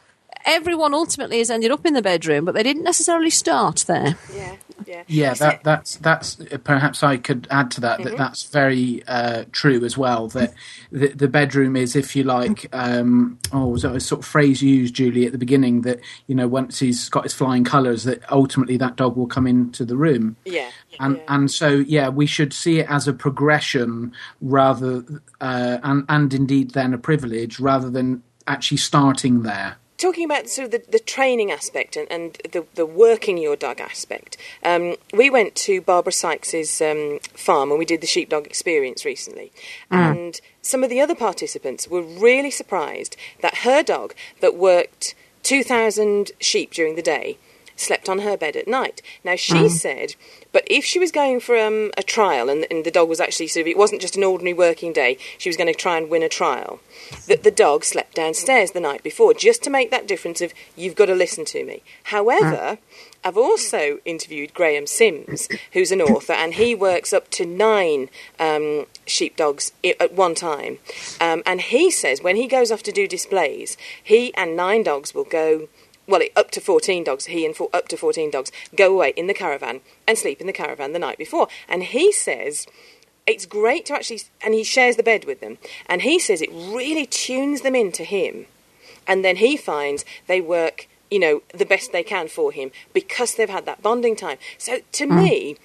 Everyone ultimately has ended up in the bedroom, but they didn't necessarily start there. Yeah, yeah. Yeah, that, that's that's perhaps I could add to that that that's very uh, true as well. That the, the bedroom is, if you like, um, oh, was that a sort of phrase you used, Julie, at the beginning? That you know, once he's got his flying colours, that ultimately that dog will come into the room. Yeah. And yeah. and so yeah, we should see it as a progression rather, uh, and and indeed then a privilege rather than actually starting there. Talking about sort of the, the training aspect and, and the, the working your dog aspect, um, we went to Barbara Sykes's um, farm and we did the sheepdog experience recently. And some of the other participants were really surprised that her dog, that worked 2,000 sheep during the day, slept on her bed at night. Now, she said, but if she was going for um, a trial and, and the dog was actually sort of, it wasn't just an ordinary working day, she was going to try and win a trial, that the dog slept downstairs the night before, just to make that difference of, you've got to listen to me. However, I've also interviewed Graham Sims, who's an author, and he works up to nine um, sheepdogs i- at one time. Um, and he says when he goes off to do displays, he and nine dogs will go well, up to 14 dogs, he and four, up to 14 dogs go away in the caravan and sleep in the caravan the night before. And he says it's great to actually, and he shares the bed with them, and he says it really tunes them into him. And then he finds they work, you know, the best they can for him because they've had that bonding time. So to mm. me,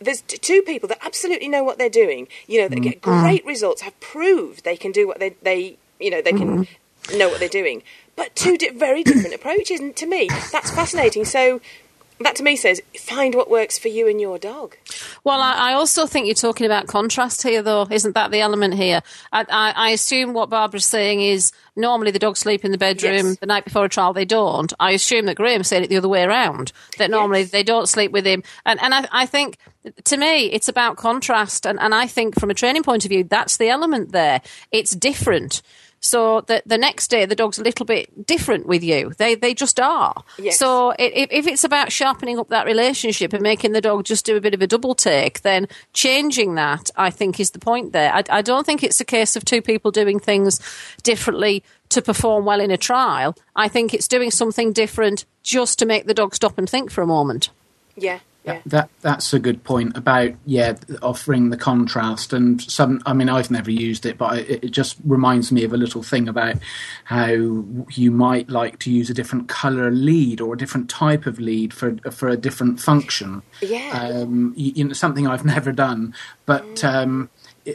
there's t- two people that absolutely know what they're doing, you know, that mm. get mm. great results, have proved they can do what they, they you know, they can mm-hmm. know what they're doing. But two di- very different approaches. And to me, that's fascinating. So that to me says find what works for you and your dog. Well, I, I also think you're talking about contrast here, though. Isn't that the element here? I, I, I assume what Barbara's saying is normally the dogs sleep in the bedroom Yes. the night before a trial. They don't. I assume that Graham said it the other way around. That normally Yes. they don't sleep with him. And and I, I think to me it's about contrast. And and I think from a training point of view, that's the element there. It's different. So the the next day the dog's a little bit different with you. They they just are. Yes. So if, if it's about sharpening up that relationship and making the dog just do a bit of a double take, then changing that I think is the point there. I, I don't think it's a case of two people doing things differently to perform well in a trial. I think it's doing something different just to make the dog stop and think for a moment. Yeah, yeah. That that's a good point about yeah offering the contrast and some. I mean, I've never used it, but it, it just reminds me of a little thing about how you might like to use a different color lead or a different type of lead for for a different function. Yeah. um, you, you know, something I've never done, but. Um,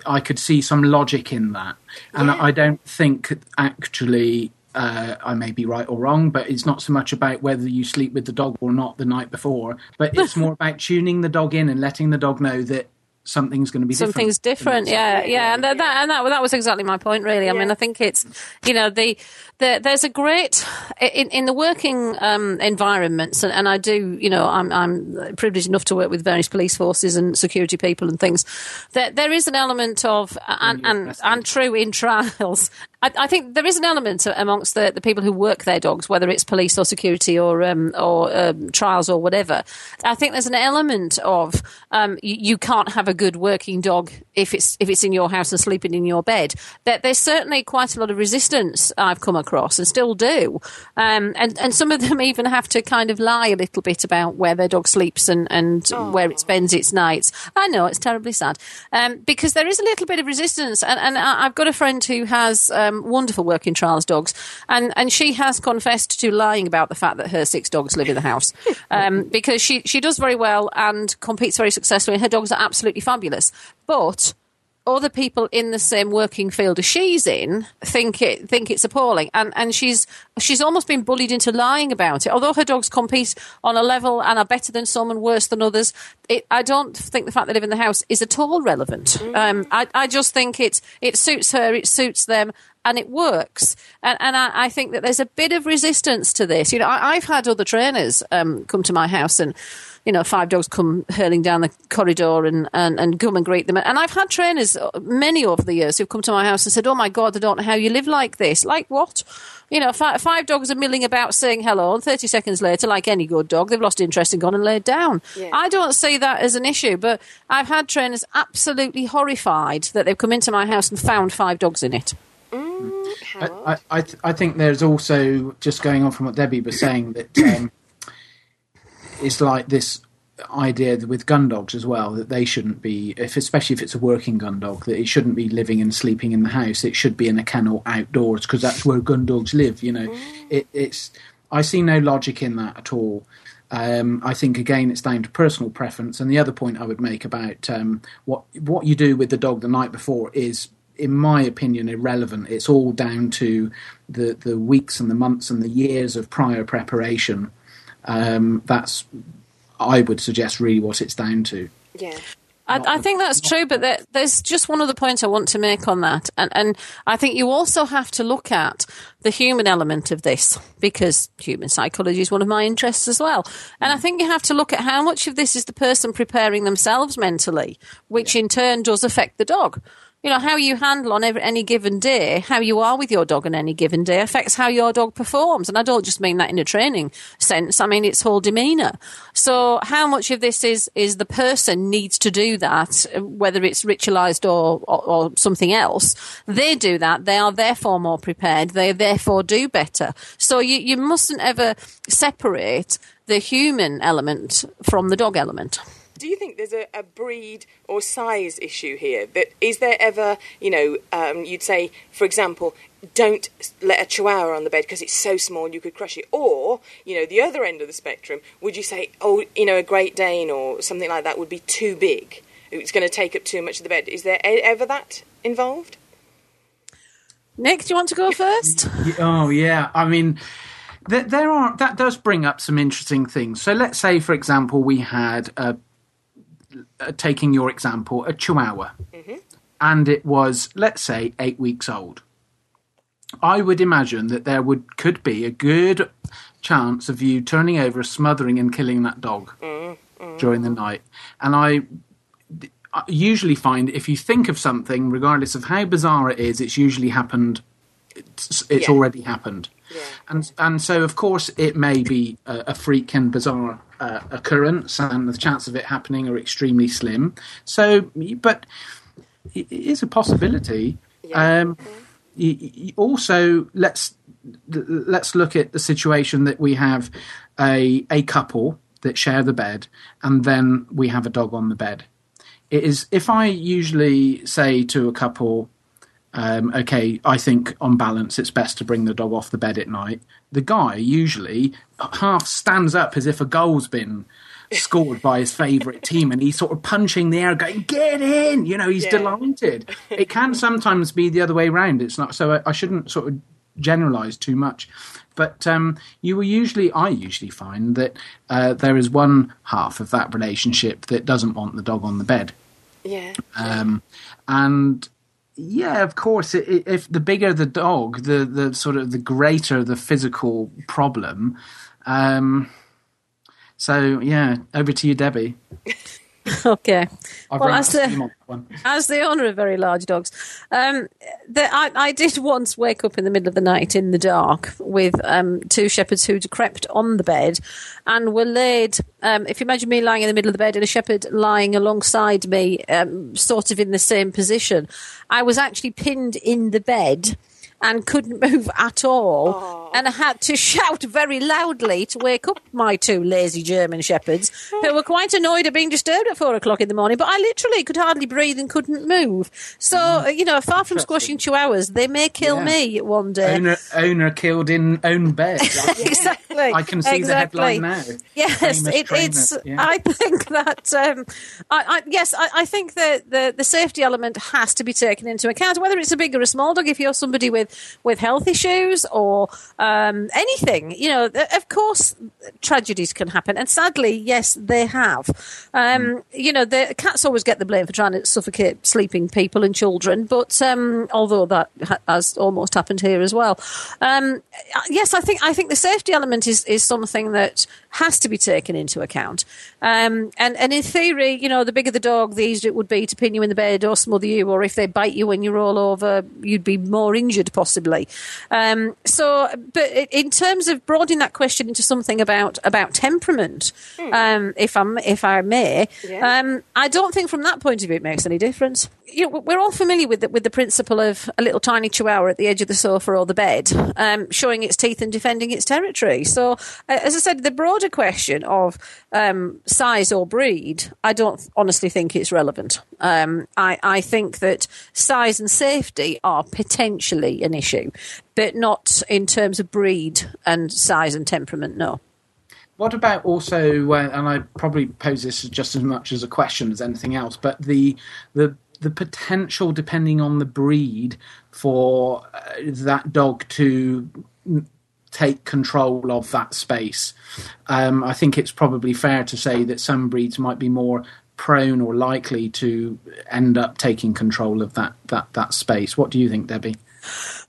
I could see some logic in that, and Yeah. I don't think actually uh, I may be right or wrong, but it's not so much about whether you sleep with the dog or not the night before, but it's more about tuning the dog in and letting the dog know that something's going to be Something's different. different, yeah, yeah, and that, that and that, that was exactly my point, really. I mean, I think it's, you know, the, the there's a great in, in the working um, environments, and, and I do, you know, I'm I'm privileged enough to work with various police forces and security people and things. There there is an element of, and and, and true in trials. I, I think there is an element amongst the, the people who work their dogs, whether it's police or security or um, or um, trials or whatever. I think there's an element of um, you, you can't have a good working dog if it's if it's in your house and sleeping in your bed. That there's certainly quite a lot of resistance I've come across and still do, um, and and some of them even have to kind of lie a little bit about where their dog sleeps and and where it spends its nights. I know it's terribly sad um, because there is a little bit of resistance, and and I've got a friend who has um, wonderful working trials dogs, and and she has confessed to lying about the fact that her six dogs live in the house um, because she she does very well and competes very successfully, and her dogs are absolutely fabulous, but other people in the same working field as she's in think it think it's appalling. And and she's she's almost been bullied into lying about it. Although her dogs compete on a level and are better than some and worse than others it, I don't think the fact they live in the house is at all relevant. Um, I, I just think it's it suits her it suits them and it works. And, and I, I think that there's a bit of resistance to this. You know, I, I've had other trainers um, come to my house and, you know, five dogs come hurling down the corridor and, and, and come and greet them. And I've had trainers, uh, many over the years, who've come to my house and said, oh my God, I don't know how you live like this. Like what? You know, five, five dogs are milling about saying hello, and 30 seconds later, like any good dog, they've lost interest and gone and laid down. Yeah. I don't see that as an issue, but I've had trainers absolutely horrified that they've come into my house and found five dogs in it. How I, I, I, th- I think there's also just going on from what Debbie was saying that um, it's like this idea with gun dogs as well that they shouldn't be, if especially if it's a working gun dog, that it shouldn't be living and sleeping in the house. It should be in a kennel outdoors because that's where gun dogs live. You know, it, it's I see no logic in that at all. Um, I think again it's down to personal preference. And the other point I would make about um, what what you do with the dog the night before is, in my opinion, irrelevant. It's all down to the the weeks and the months and the years of prior preparation. Um, that's I would suggest really what it's down to. yeah. I, I think that's true, but there, there's just one other point I want to make on that, and and I think you also have to look at the human element of this because human psychology is one of my interests as well, and I think you have to look at how much of this is the person preparing themselves mentally, which in turn does affect the dog. You know how you handle on every, any given day, how you are with your dog on any given day affects how your dog performs, and I don't just mean that in a training sense. I mean its whole demeanour. So, how much of this is is the person needs to do that, whether it's ritualised or, or or something else? They do that. They are therefore more prepared. They therefore do better. So you you mustn't ever separate the human element from the dog element. Do you think there's a, a breed or size issue here? That is there ever, you know, um, you'd say, for example, don't let a Chihuahua on the bed because it's so small you could crush it, or you know, the other end of the spectrum, would you say, oh, you know, a Great Dane or something like that would be too big? It's going to take up too much of the bed. Is there e- ever that involved? Nick, do you want to go first? Oh yeah, I mean, there, there are that does bring up some interesting things. So let's say, for example, we had a, Uh, taking your example, a Chihuahua, mm-hmm. and it was let's say eight weeks old. I would imagine that there would could be a good chance of you turning over, smothering, and killing that dog mm-hmm. during the night. And I I usually find if you think of something, regardless of how bizarre it is, it's usually happened. It's, it's Yeah. already happened, and and so of course it may be a, a freak and bizarre uh, occurrence, and the chance of it happening are extremely slim. So, but it is a possibility. Yeah. Um, also, let's let's look at the situation that we have a a couple that share the bed, and then we have a dog on the bed. It is if I usually say to a couple, um, "Okay, I think on balance it's best to bring the dog off the bed at night." The guy usually half stands up as if a goal's been scored by his favourite team, and he's sort of punching the air, going, "Get in!" You know, he's Yeah. delighted. It can sometimes be the other way round. It's not so. I, I shouldn't sort of generalize too much. But um, you will usually, I usually find that uh, there is one half of that relationship that doesn't want the dog on the bed. Yeah. Um, and yeah, of course, if the bigger the dog, the the sort of the greater the physical problem. Um, so yeah, over to you, Debbie. Okay. I've Well, as the- on. As the owner of very large dogs, um, the, I, I did once wake up in the middle of the night in the dark with um, two shepherds who'd crept on the bed and were laid. Um, if you imagine me lying in the middle of the bed and a shepherd lying alongside me, um, sort of in the same position, I was actually pinned in the bed and couldn't move at all. And I had to shout very loudly to wake up my two lazy German shepherds, who were quite annoyed at being disturbed at four o'clock in the morning. But I literally could hardly breathe and couldn't move. So, uh, you know, far from squashing chihuahuas, they may kill Yeah. me one day. Owner, owner killed in own bed. exactly. I can see exactly. the headline now. Yes, it, it's. yeah. I think that. Um, I, I, yes, I, I think that the the safety element has to be taken into account. Whether it's a big or a small dog, if you're somebody with with health issues or um, anything, you know, of course, tragedies can happen, and sadly, yes, they have. Um, You know, the cats always get the blame for trying to suffocate sleeping people and children, but um, although that ha- has almost happened here as well. Um, yes, I think I think the safety element is is something that has to be taken into account. Um, and and in theory, you know, the bigger the dog, the easier it would be to pin you in the bed or smother you, or if they bite you when you roll over, you'd be more injured possibly. Um, so, but in terms of broadening that question into something about about temperament, um, if I'm if I may, Yeah. um, I don't think from that point of view it makes any difference. You know, we're all familiar with the, with the principle of a little tiny chihuahua at the edge of the sofa or the bed, um, showing its teeth and defending its territory. So, uh, as I said, the broader question of um, size or breed, I don't honestly think it's relevant. Um, I, I think that size and safety are potentially an issue, but not in terms of breed and size and temperament. No. What about also, uh, and I probably pose this just as much as a question as anything else, but the the the potential, depending on the breed, for uh, that dog to take control of that space. Um, I think it's probably fair to say that some breeds might be more prone or likely to end up taking control of that that that space. What do you think, Debbie?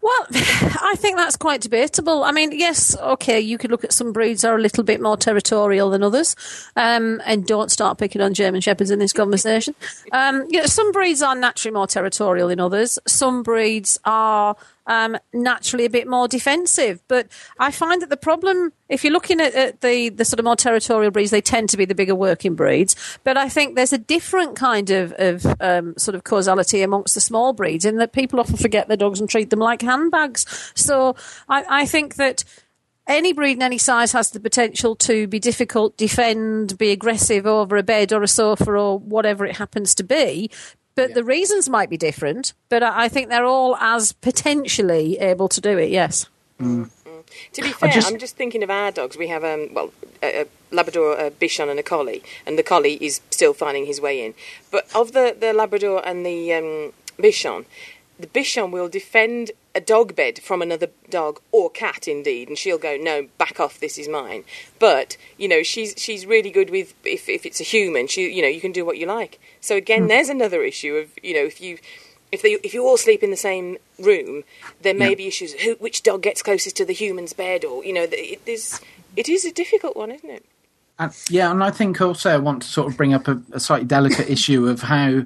Well, I think that's quite debatable. I mean, yes, okay, you could look at some breeds are a little bit more territorial than others, um, and don't start picking on German Shepherds in this conversation. Um, you know, some breeds are naturally more territorial than others. Some breeds are um, naturally a bit more defensive. But I find that the problem, if you're looking at, at the, the sort of more territorial breeds, they tend to be the bigger working breeds. But I think there's a different kind of, of um, sort of causality amongst the small breeds in that people often forget their dogs and treat them like handbags. So I, I think that any breed and any size has the potential to be difficult, defend, be aggressive over a bed or a sofa or whatever it happens to be. But the reasons might be different, but I I think they're all as potentially able to do it, yes. To be fair, just- I'm just thinking of our dogs. We have um, well, a, a Labrador, a Bichon, and a Collie, and the Collie is still finding his way in. But of the the Labrador and the um, Bichon, the Bichon will defend a dog bed from another dog or cat, indeed, and she'll go, "No, back off. This is mine." But you know, she's she's really good with if if it's a human, she you know you can do what you like. So again, there's another issue of you know if you if they if you all sleep in the same room, there may Yeah. be issues. Who, which dog gets closest to the human's bed, or you know, it is it is a difficult one, isn't it? And, yeah, and I think also I want to sort of bring up a, a slightly delicate issue of how,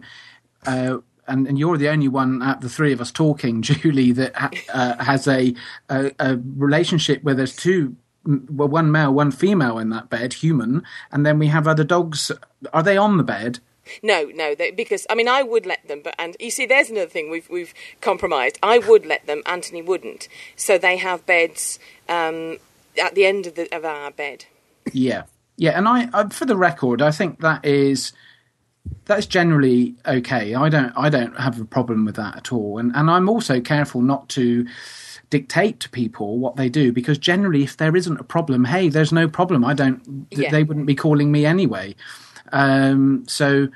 uh, and, and you're the only one out of the three of us talking, Julie, that ha- uh, has a, a a relationship where there's two, well, one male, one female in that bed, human, and then we have other dogs. Are they on the bed? No, no, they, because I mean, I would let them, but and you see, there's another thing we've we've compromised. I would let them. Anthony wouldn't. So they have beds um, at the end of the of our bed. Yeah, yeah, and I, I, for the record, I think that is that's generally okay. I don't, I don't have a problem with that at all, and and I'm also careful not to dictate to people what they do because generally, if there isn't a problem, hey, there's no problem. I don't, th- Yeah. they wouldn't be calling me anyway. Um, so,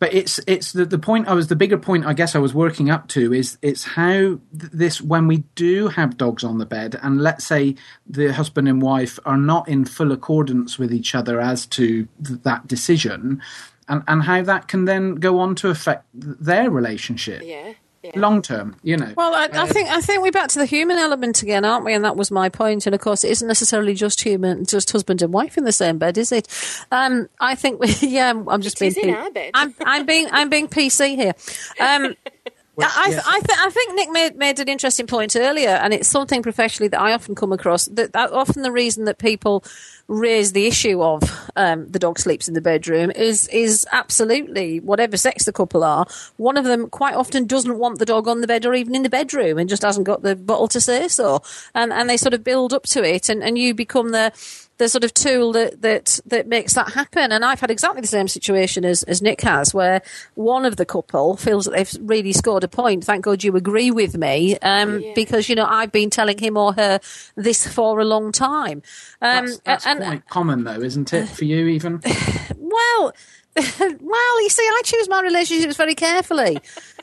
but it's it's the the point I was the bigger point I guess I was working up to is it's how this when we do have dogs on the bed and let's say the husband and wife are not in full accordance with each other as to th- that decision and and how that can then go on to affect their relationship Yeah, yeah. long term you know Well, I, I think I think we're back to the human element again, aren't we? And that was my point. And of course, it isn't necessarily just human, just husband and wife in the same bed, is it? Um, I think we, yeah. I'm, I'm just It is being. in P- our bed. I'm, I'm being I'm being PC here. Um, I, yes. I, th- I think Nick made, made an interesting point earlier, and it's something professionally that I often come across. That, that often the reason that people raise the issue of um, the dog sleeps in the bedroom is is absolutely whatever sex the couple are. One of them quite often doesn't want the dog on the bed or even in the bedroom, and just hasn't got the bottle to say so. And and they sort of build up to it, and, and you become the the sort of tool that, that that makes that happen. And I've had exactly the same situation as, as Nick has, where one of the couple feels that they've really scored a point. Thank God you agree with me, um, Yeah. because you know I've been telling him or her this for a long time. Um, that's, that's and quite common though isn't it for you even well, well, you see, I choose my relationships very carefully.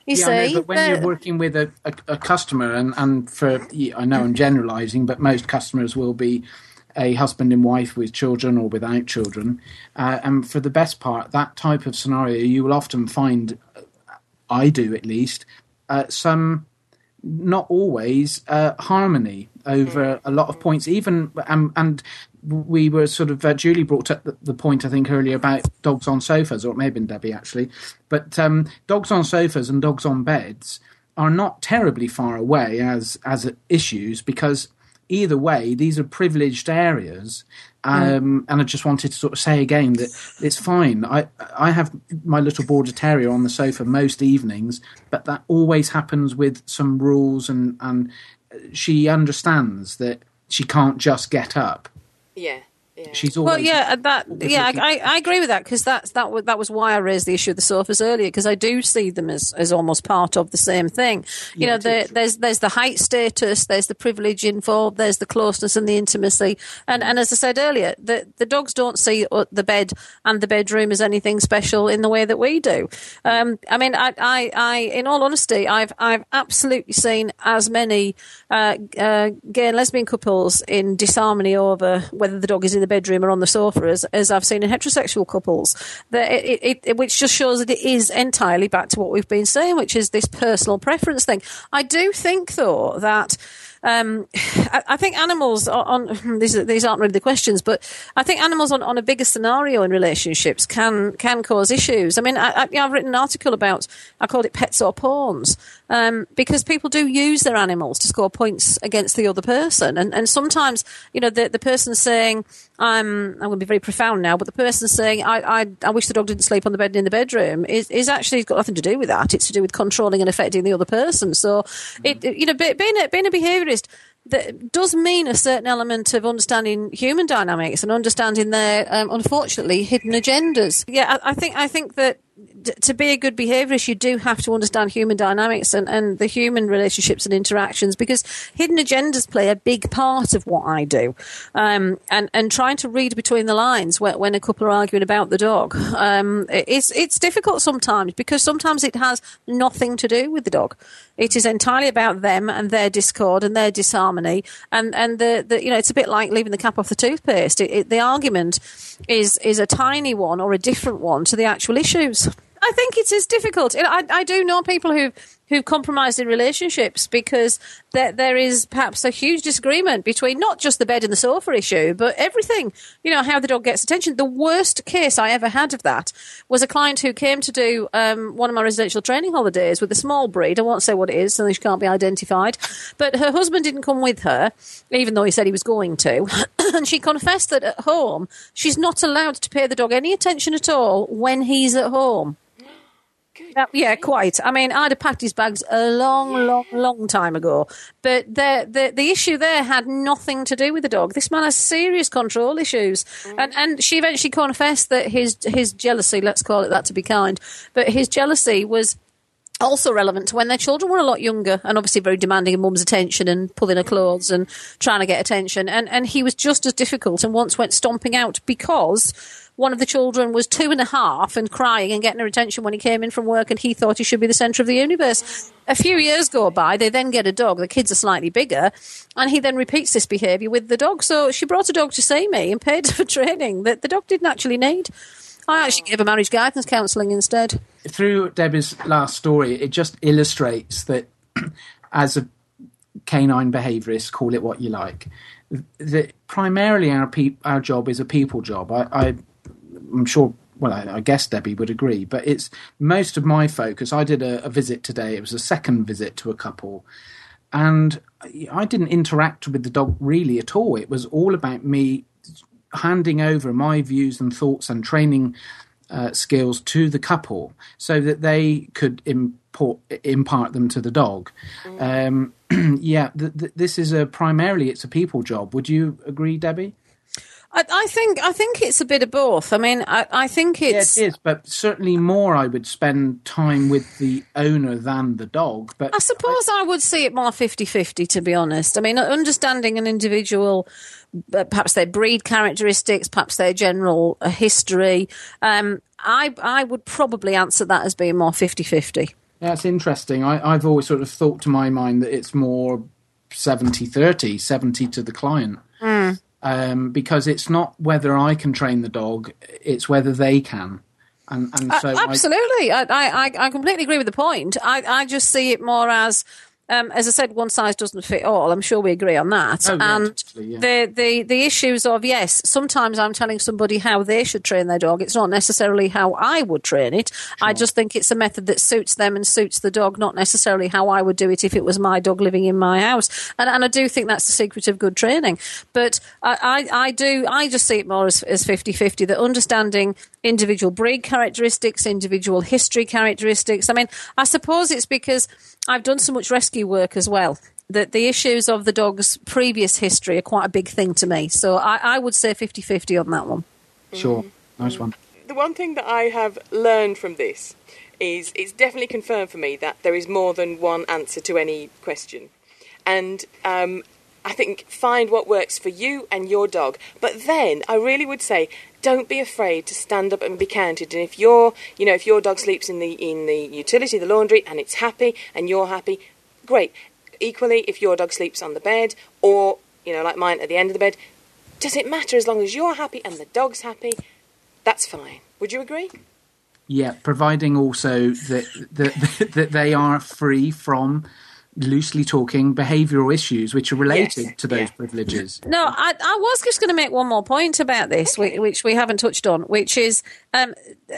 You Yeah, see, know, but when you're working with a, a, a customer, and, and for I know I'm generalising, but most customers will be a husband and wife with children or without children, uh, and for the best part, that type of scenario, you will often find, I do at least, uh, some not always uh, harmony over a lot of points. Even um, and we were sort of uh, Julie brought up the, the point I think earlier about dogs on sofas, or it may have been Debbie actually. But um, dogs on sofas and dogs on beds are not terribly far away as as issues because either way these are privileged areas. Um, And I just wanted to sort of say again that it's fine. I I have my little border terrier on the sofa most evenings, but that always happens with some rules, and and she understands that she can't just get up. Yeah, yeah. She's always Well, yeah, that yeah, I, I agree with that because that's that was that was why I raised the issue of the sofas earlier because I do see them as, as almost part of the same thing. You Yeah, know, the, there's there's the height status, there's the privilege involved, there's the closeness and the intimacy, and and as I said earlier, the the dogs don't see uh, the bed and the bedroom as anything special in the way that we do. Um, I mean, I, I, I, in all honesty, I've I've absolutely seen as many uh, uh, gay and lesbian couples in disharmony over whether the dog is in the bedroom or on the sofa as, as I've seen in heterosexual couples. That it, it, it, which just shows that it is entirely back to what we've been saying, which is this personal preference thing. I do think, though, that. Um, I, I think animals are on these these aren't really the questions, but I think animals on, on a bigger scenario in relationships can can cause issues. I mean, I, I've written an article about I called it pets or pawns um, because people do use their animals to score points against the other person, and and sometimes you know the the person saying I'm I'm going to be very profound now, but the person saying I, I I wish the dog didn't sleep on the bed in the bedroom is is actually got nothing to do with that. It's to do with controlling and affecting the other person. So it it- you know be- being a, being a behaviourist that does mean a certain element of understanding human dynamics and understanding their um, unfortunately hidden agendas. Yeah, I, I think I think that d- to be a good behaviourist, you do have to understand human dynamics and, and the human relationships and interactions because hidden agendas play a big part of what I do. Um, and, and trying to read between the lines when, when a couple are arguing about the dog, um, it's, it's difficult sometimes because sometimes it has nothing to do with the dog. It is entirely about them and their discord and their disharmony. And, and the, the, you know, it's a bit like leaving the cap off the toothpaste. It, it, the argument is, is a tiny one or a different one to the actual issues. I think it is difficult. I, I do know people who who've compromised in relationships because there, there is perhaps a huge disagreement between not just the bed and the sofa issue, but everything. You know, how the dog gets attention. The worst case I ever had of that was a client who came to do um, one of my residential training holidays with a small breed. I won't say what it is, so she can't be identified. But her husband didn't come with her, even though he said he was going to. and she confessed that at home, she's not allowed to pay the dog any attention at all when he's at home. Yeah, quite. I mean, I'd have packed his bags a long, long, long time ago. But the, the the issue there had nothing to do with the dog. This man has serious control issues, and mm. and she eventually confessed that his his jealousy, let's call it that to be kind, but his jealousy was also relevant to when their children were a lot younger and obviously very demanding of mum's attention and pulling her mm. clothes and trying to get attention. And and he was just as difficult and once went stomping out because one of the children was two and a half and crying and getting her attention when he came in from work and he thought he should be the centre of the universe. A few years go by, they then get a dog, the kids are slightly bigger, and he then repeats this behaviour with the dog. So she brought a dog to see me and paid for training that the dog didn't actually need. I actually gave her marriage guidance counselling instead. Through Debbie's last story, it just illustrates that as a canine behaviourist, call it what you like, that primarily our pe- our job is a people job. I, I I'm sure. Well, I, I, guess Debbie would agree, but it's most of my focus. I did a, a visit today. It was a second visit to a couple, and I didn't interact with the dog really at all. It was all about me handing over my views and thoughts and training uh, skills to the couple so that they could import, impart them to the dog. Mm. Um, yeah, th- th- this is a primarily it's a people job. Would you agree, Debbie? I, I, think I think it's a bit of both. I mean, I, I think it's yeah, it is, but certainly more. I would spend time with the owner than the dog. But I suppose I, I would see it more 50-50, To be honest, I mean, understanding an individual, uh, perhaps their breed characteristics, perhaps their general uh, history. Um, I I would probably answer that as being more 50-50. That's interesting. I, I've always sort of thought to my mind that it's more 70-30, 70 to the client. Mm um, because it's not whether I can train the dog; it's whether they can. And, and so uh, absolutely, I, I, I completely agree with the point. I, I just see it more as um, as I said, one size doesn't fit all. I'm sure we agree on that. Oh, yeah, and yeah. the, the the issues of yes, sometimes I'm telling somebody how they should train their dog. It's not necessarily how I would train it. Sure. I just think it's a method that suits them and suits the dog, not necessarily how I would do it if it was my dog living in my house. And, and I do think that's the secret of good training. But I, I, I do I just see it more as, as 50-50, that understanding individual breed characteristics, individual history characteristics. I mean, I suppose it's because I've done so much rescue work as well that the issues of the dog's previous history are quite a big thing to me. So I, I would say 50 50 on that one. Sure. Nice one. The one thing that I have learned from this is it's definitely confirmed for me that there is more than one answer to any question. And um, I think find what works for you and your dog. But then I really would say don't be afraid to stand up and be counted. And if your, you know, if your dog sleeps in the in the utility, the laundry, and it's happy and you're happy, great. Equally, if your dog sleeps on the bed or you know, like mine at the end of the bed, does it matter as long as you're happy and the dog's happy? That's fine. Would you agree? Yeah, providing also that that, that they are free from loosely talking behavioural issues which are related yes. to those yeah. privileges. No, I, I, was just going to make one more point about this, okay. which we haven't touched on, which is um,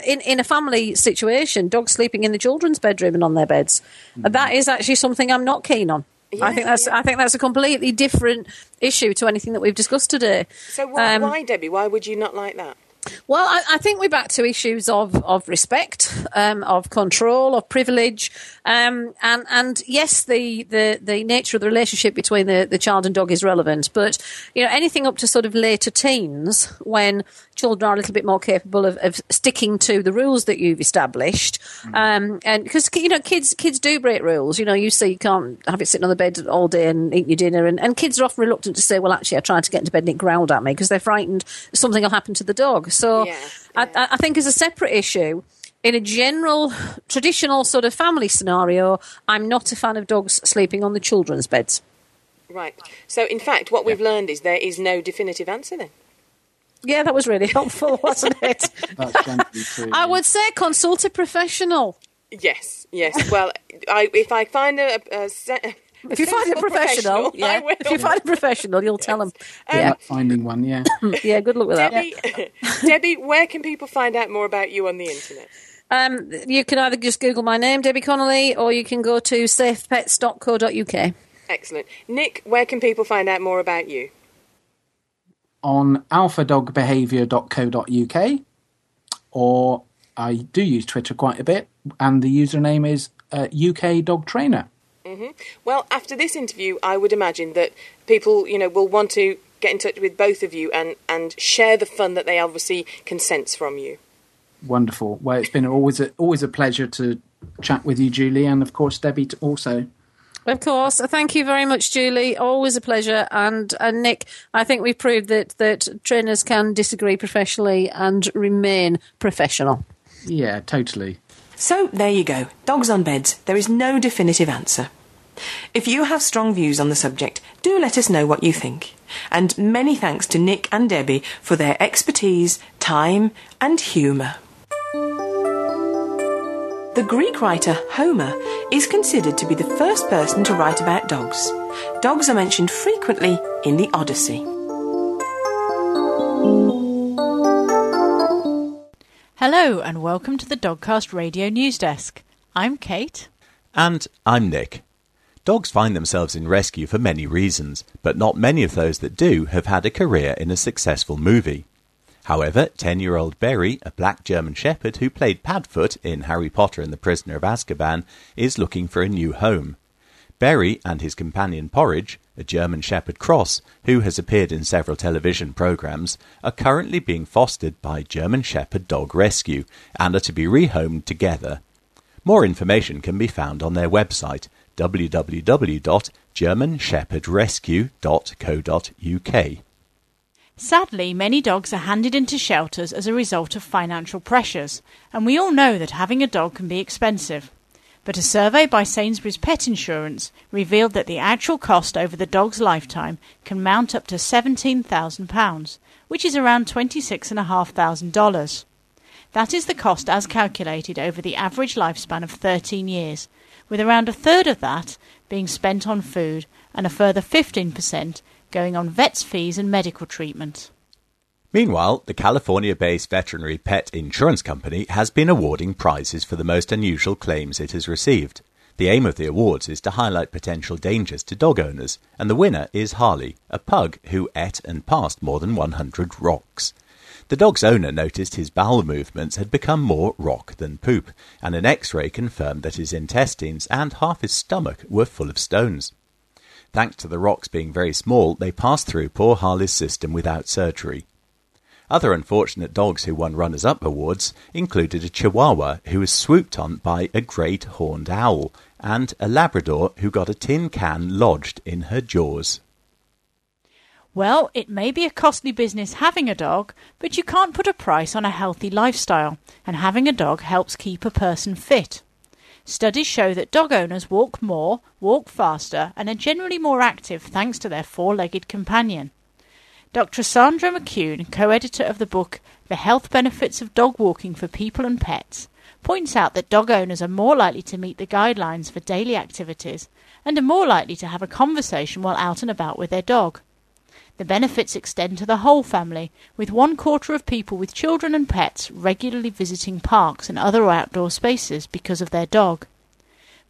in in a family situation, dogs sleeping in the children's bedroom and on their beds. Mm. That is actually something I'm not keen on. Yeah, I think that's yeah. I think that's a completely different issue to anything that we've discussed today. So why, um, why Debbie? Why would you not like that? Well, I, I, think we're back to issues of of respect, um, of control, of privilege, um, and and yes, the, the the nature of the relationship between the, the child and dog is relevant. But you know, anything up to sort of later teens, when children are a little bit more capable of, of sticking to the rules that you've established, mm. um, and because you know, kids kids do break rules. You know, you say you can't have it sitting on the bed all day and eat your dinner, and, and kids are often reluctant to say, "Well, actually, I tried to get into bed and it growled at me," because they're frightened something will happen to the dog. So yeah, yeah. I, I think as a separate issue, in a general, traditional sort of family scenario, I'm not a fan of dogs sleeping on the children's beds. Right. So, in fact, what we've learned is there is no definitive answer then. Yeah, that was really helpful, wasn't it? That's true. I would say consult a professional. Yes, yes. Well, I, if I find a, a, a se- If you find a sensible professional, I yeah. will. If you find a professional, you'll tell them. Um, Yeah, Finding one, yeah. yeah. Good luck with that. Debbie, Debbie, where can people find out more about you on the internet? Um, you can either just Google my name, Debbie Connolly, or you can go to safepets.co.uk. Excellent. Nick, where can people find out more about you? on alphadogbehavior.co.uk, or I do use Twitter quite a bit, and the username is uh, UK Dog Trainer. Mm-hmm. Well, after this interview, I would imagine that people, you know, will want to get in touch with both of you and, and share the fun that they obviously can sense from you. Wonderful. Well, it's been always a, always a pleasure to chat with you, Julie, and of course Debbie also. Of course. Thank you very much, Julie. Always a pleasure. And, and Nick, I think we've proved that, that trainers can disagree professionally and remain professional. Yeah, totally. So there you go. Dogs on beds. There is no definitive answer. If you have strong views on the subject, do let us know what you think. And many thanks to Nick and Debbie for their expertise, time, and humour. The Greek writer Homer is considered to be the first person to write about dogs. Dogs are mentioned frequently in the Odyssey. Hello and welcome to the Dogcast Radio News Desk. I'm Kate. And I'm Nick. Dogs find themselves in rescue for many reasons, but not many of those that do have had a career in a successful movie. However, 10 year old Berry, a black German Shepherd who played Padfoot in Harry Potter and the Prisoner of Azkaban, is looking for a new home. Berry and his companion Porridge, a German Shepherd Cross, who has appeared in several television programs, are currently being fostered by German Shepherd Dog Rescue and are to be rehomed together. More information can be found on their website www.germanshepherdrescue.co.uk. Sadly, many dogs are handed into shelters as a result of financial pressures, and we all know that having a dog can be expensive. But a survey by Sainsbury's Pet Insurance revealed that the actual cost over the dog's lifetime can mount up to £17,000, which is around $26,500. That is the cost as calculated over the average lifespan of 13 years, with around a third of that being spent on food and a further 15% going on vets' fees and medical treatment. Meanwhile, the California based veterinary pet insurance company has been awarding prizes for the most unusual claims it has received. The aim of the awards is to highlight potential dangers to dog owners, and the winner is Harley, a pug who ate and passed more than 100 rocks. The dog's owner noticed his bowel movements had become more rock than poop, and an x ray confirmed that his intestines and half his stomach were full of stones. Thanks to the rocks being very small, they passed through poor Harley's system without surgery. Other unfortunate dogs who won runners up awards included a Chihuahua who was swooped on by a great horned owl, and a Labrador who got a tin can lodged in her jaws. Well, it may be a costly business having a dog, but you can't put a price on a healthy lifestyle, and having a dog helps keep a person fit. Studies show that dog owners walk more, walk faster, and are generally more active thanks to their four legged companion. Dr. Sandra McCune, co editor of the book The Health Benefits of Dog Walking for People and Pets, points out that dog owners are more likely to meet the guidelines for daily activities and are more likely to have a conversation while out and about with their dog. The benefits extend to the whole family, with one quarter of people with children and pets regularly visiting parks and other outdoor spaces because of their dog.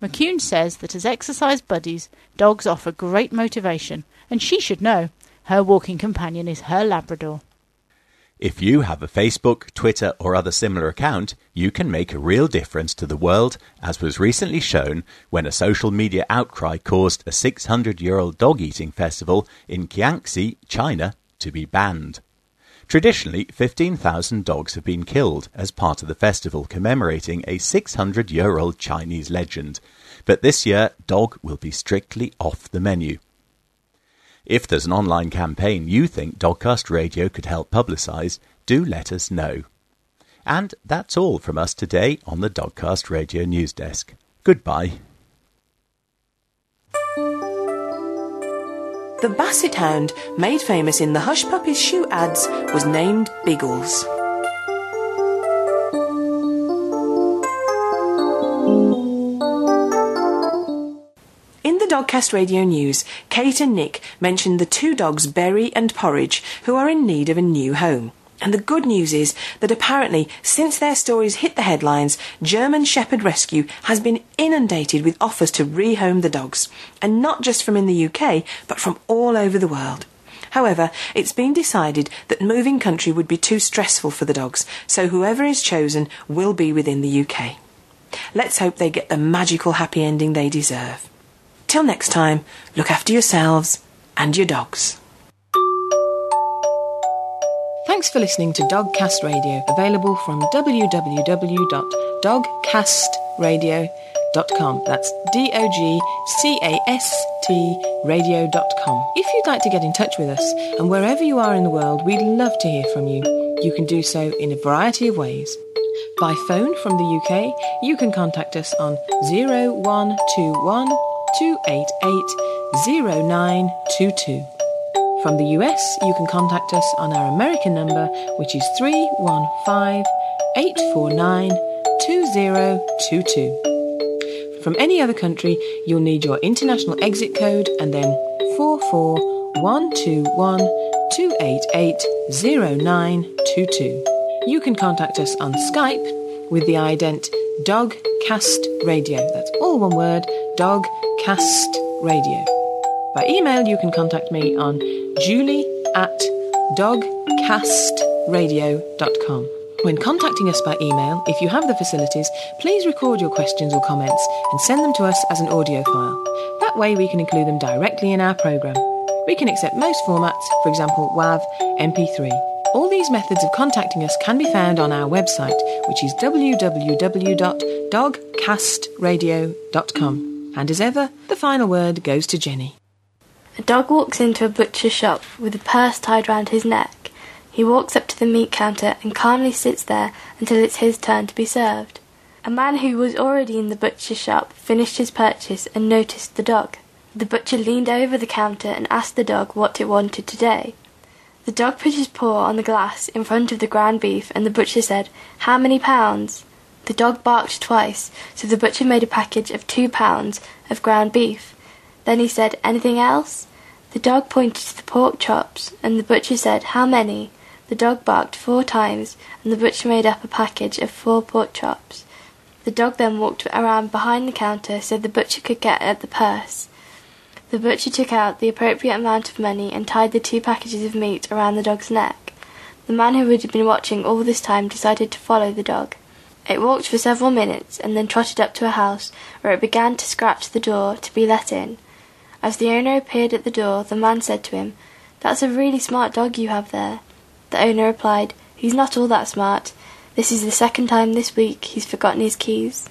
McCune says that as exercise buddies, dogs offer great motivation, and she should know. Her walking companion is her Labrador. If you have a Facebook, Twitter, or other similar account, you can make a real difference to the world, as was recently shown when a social media outcry caused a 600 year old dog eating festival in Jiangxi, China, to be banned. Traditionally, 15,000 dogs have been killed as part of the festival commemorating a 600 year old Chinese legend, but this year, dog will be strictly off the menu. If there's an online campaign you think Dogcast Radio could help publicise, do let us know. And that's all from us today on the Dogcast Radio News Desk. Goodbye. The Basset Hound, made famous in the Hush Puppies shoe ads, was named Biggles. Dogcast Radio News, Kate and Nick mentioned the two dogs Berry and Porridge who are in need of a new home. And the good news is that apparently, since their stories hit the headlines, German Shepherd Rescue has been inundated with offers to rehome the dogs. And not just from in the UK, but from all over the world. However, it's been decided that moving country would be too stressful for the dogs, so whoever is chosen will be within the UK. Let's hope they get the magical happy ending they deserve. Till next time, look after yourselves and your dogs. Thanks for listening to Dogcast Radio, available from www.dogcastradio.com. That's D O G C A S T radio.com. If you'd like to get in touch with us, and wherever you are in the world, we'd love to hear from you. You can do so in a variety of ways. By phone from the UK, you can contact us on 0121 288 0922. From the US, you can contact us on our American number, which is 315 849 2022. From any other country, you'll need your international exit code and then 44121 288 0922. You can contact us on Skype with the ident Dogcast Radio. That's all one word, Dogcast Radio. By email, you can contact me on julie at dogcastradio.com. When contacting us by email, if you have the facilities, please record your questions or comments and send them to us as an audio file. That way we can include them directly in our programme. We can accept most formats, for example WAV, MP3. All these methods of contacting us can be found on our website, which is www.dogcastradio.com. And as ever, the final word goes to Jenny. A dog walks into a butcher's shop with a purse tied round his neck. He walks up to the meat counter and calmly sits there until it's his turn to be served. A man who was already in the butcher's shop finished his purchase and noticed the dog. The butcher leaned over the counter and asked the dog what it wanted today. The dog put his paw on the glass in front of the ground beef and the butcher said, How many pounds? The dog barked twice, so the butcher made a package of two pounds of ground beef. Then he said, Anything else? The dog pointed to the pork chops, and the butcher said, How many? The dog barked four times, and the butcher made up a package of four pork chops. The dog then walked around behind the counter so the butcher could get at the purse. The butcher took out the appropriate amount of money and tied the two packages of meat around the dog's neck. The man who had been watching all this time decided to follow the dog. It walked for several minutes and then trotted up to a house where it began to scratch the door to be let in. As the owner appeared at the door, the man said to him, That's a really smart dog you have there. The owner replied, He's not all that smart. This is the second time this week he's forgotten his keys.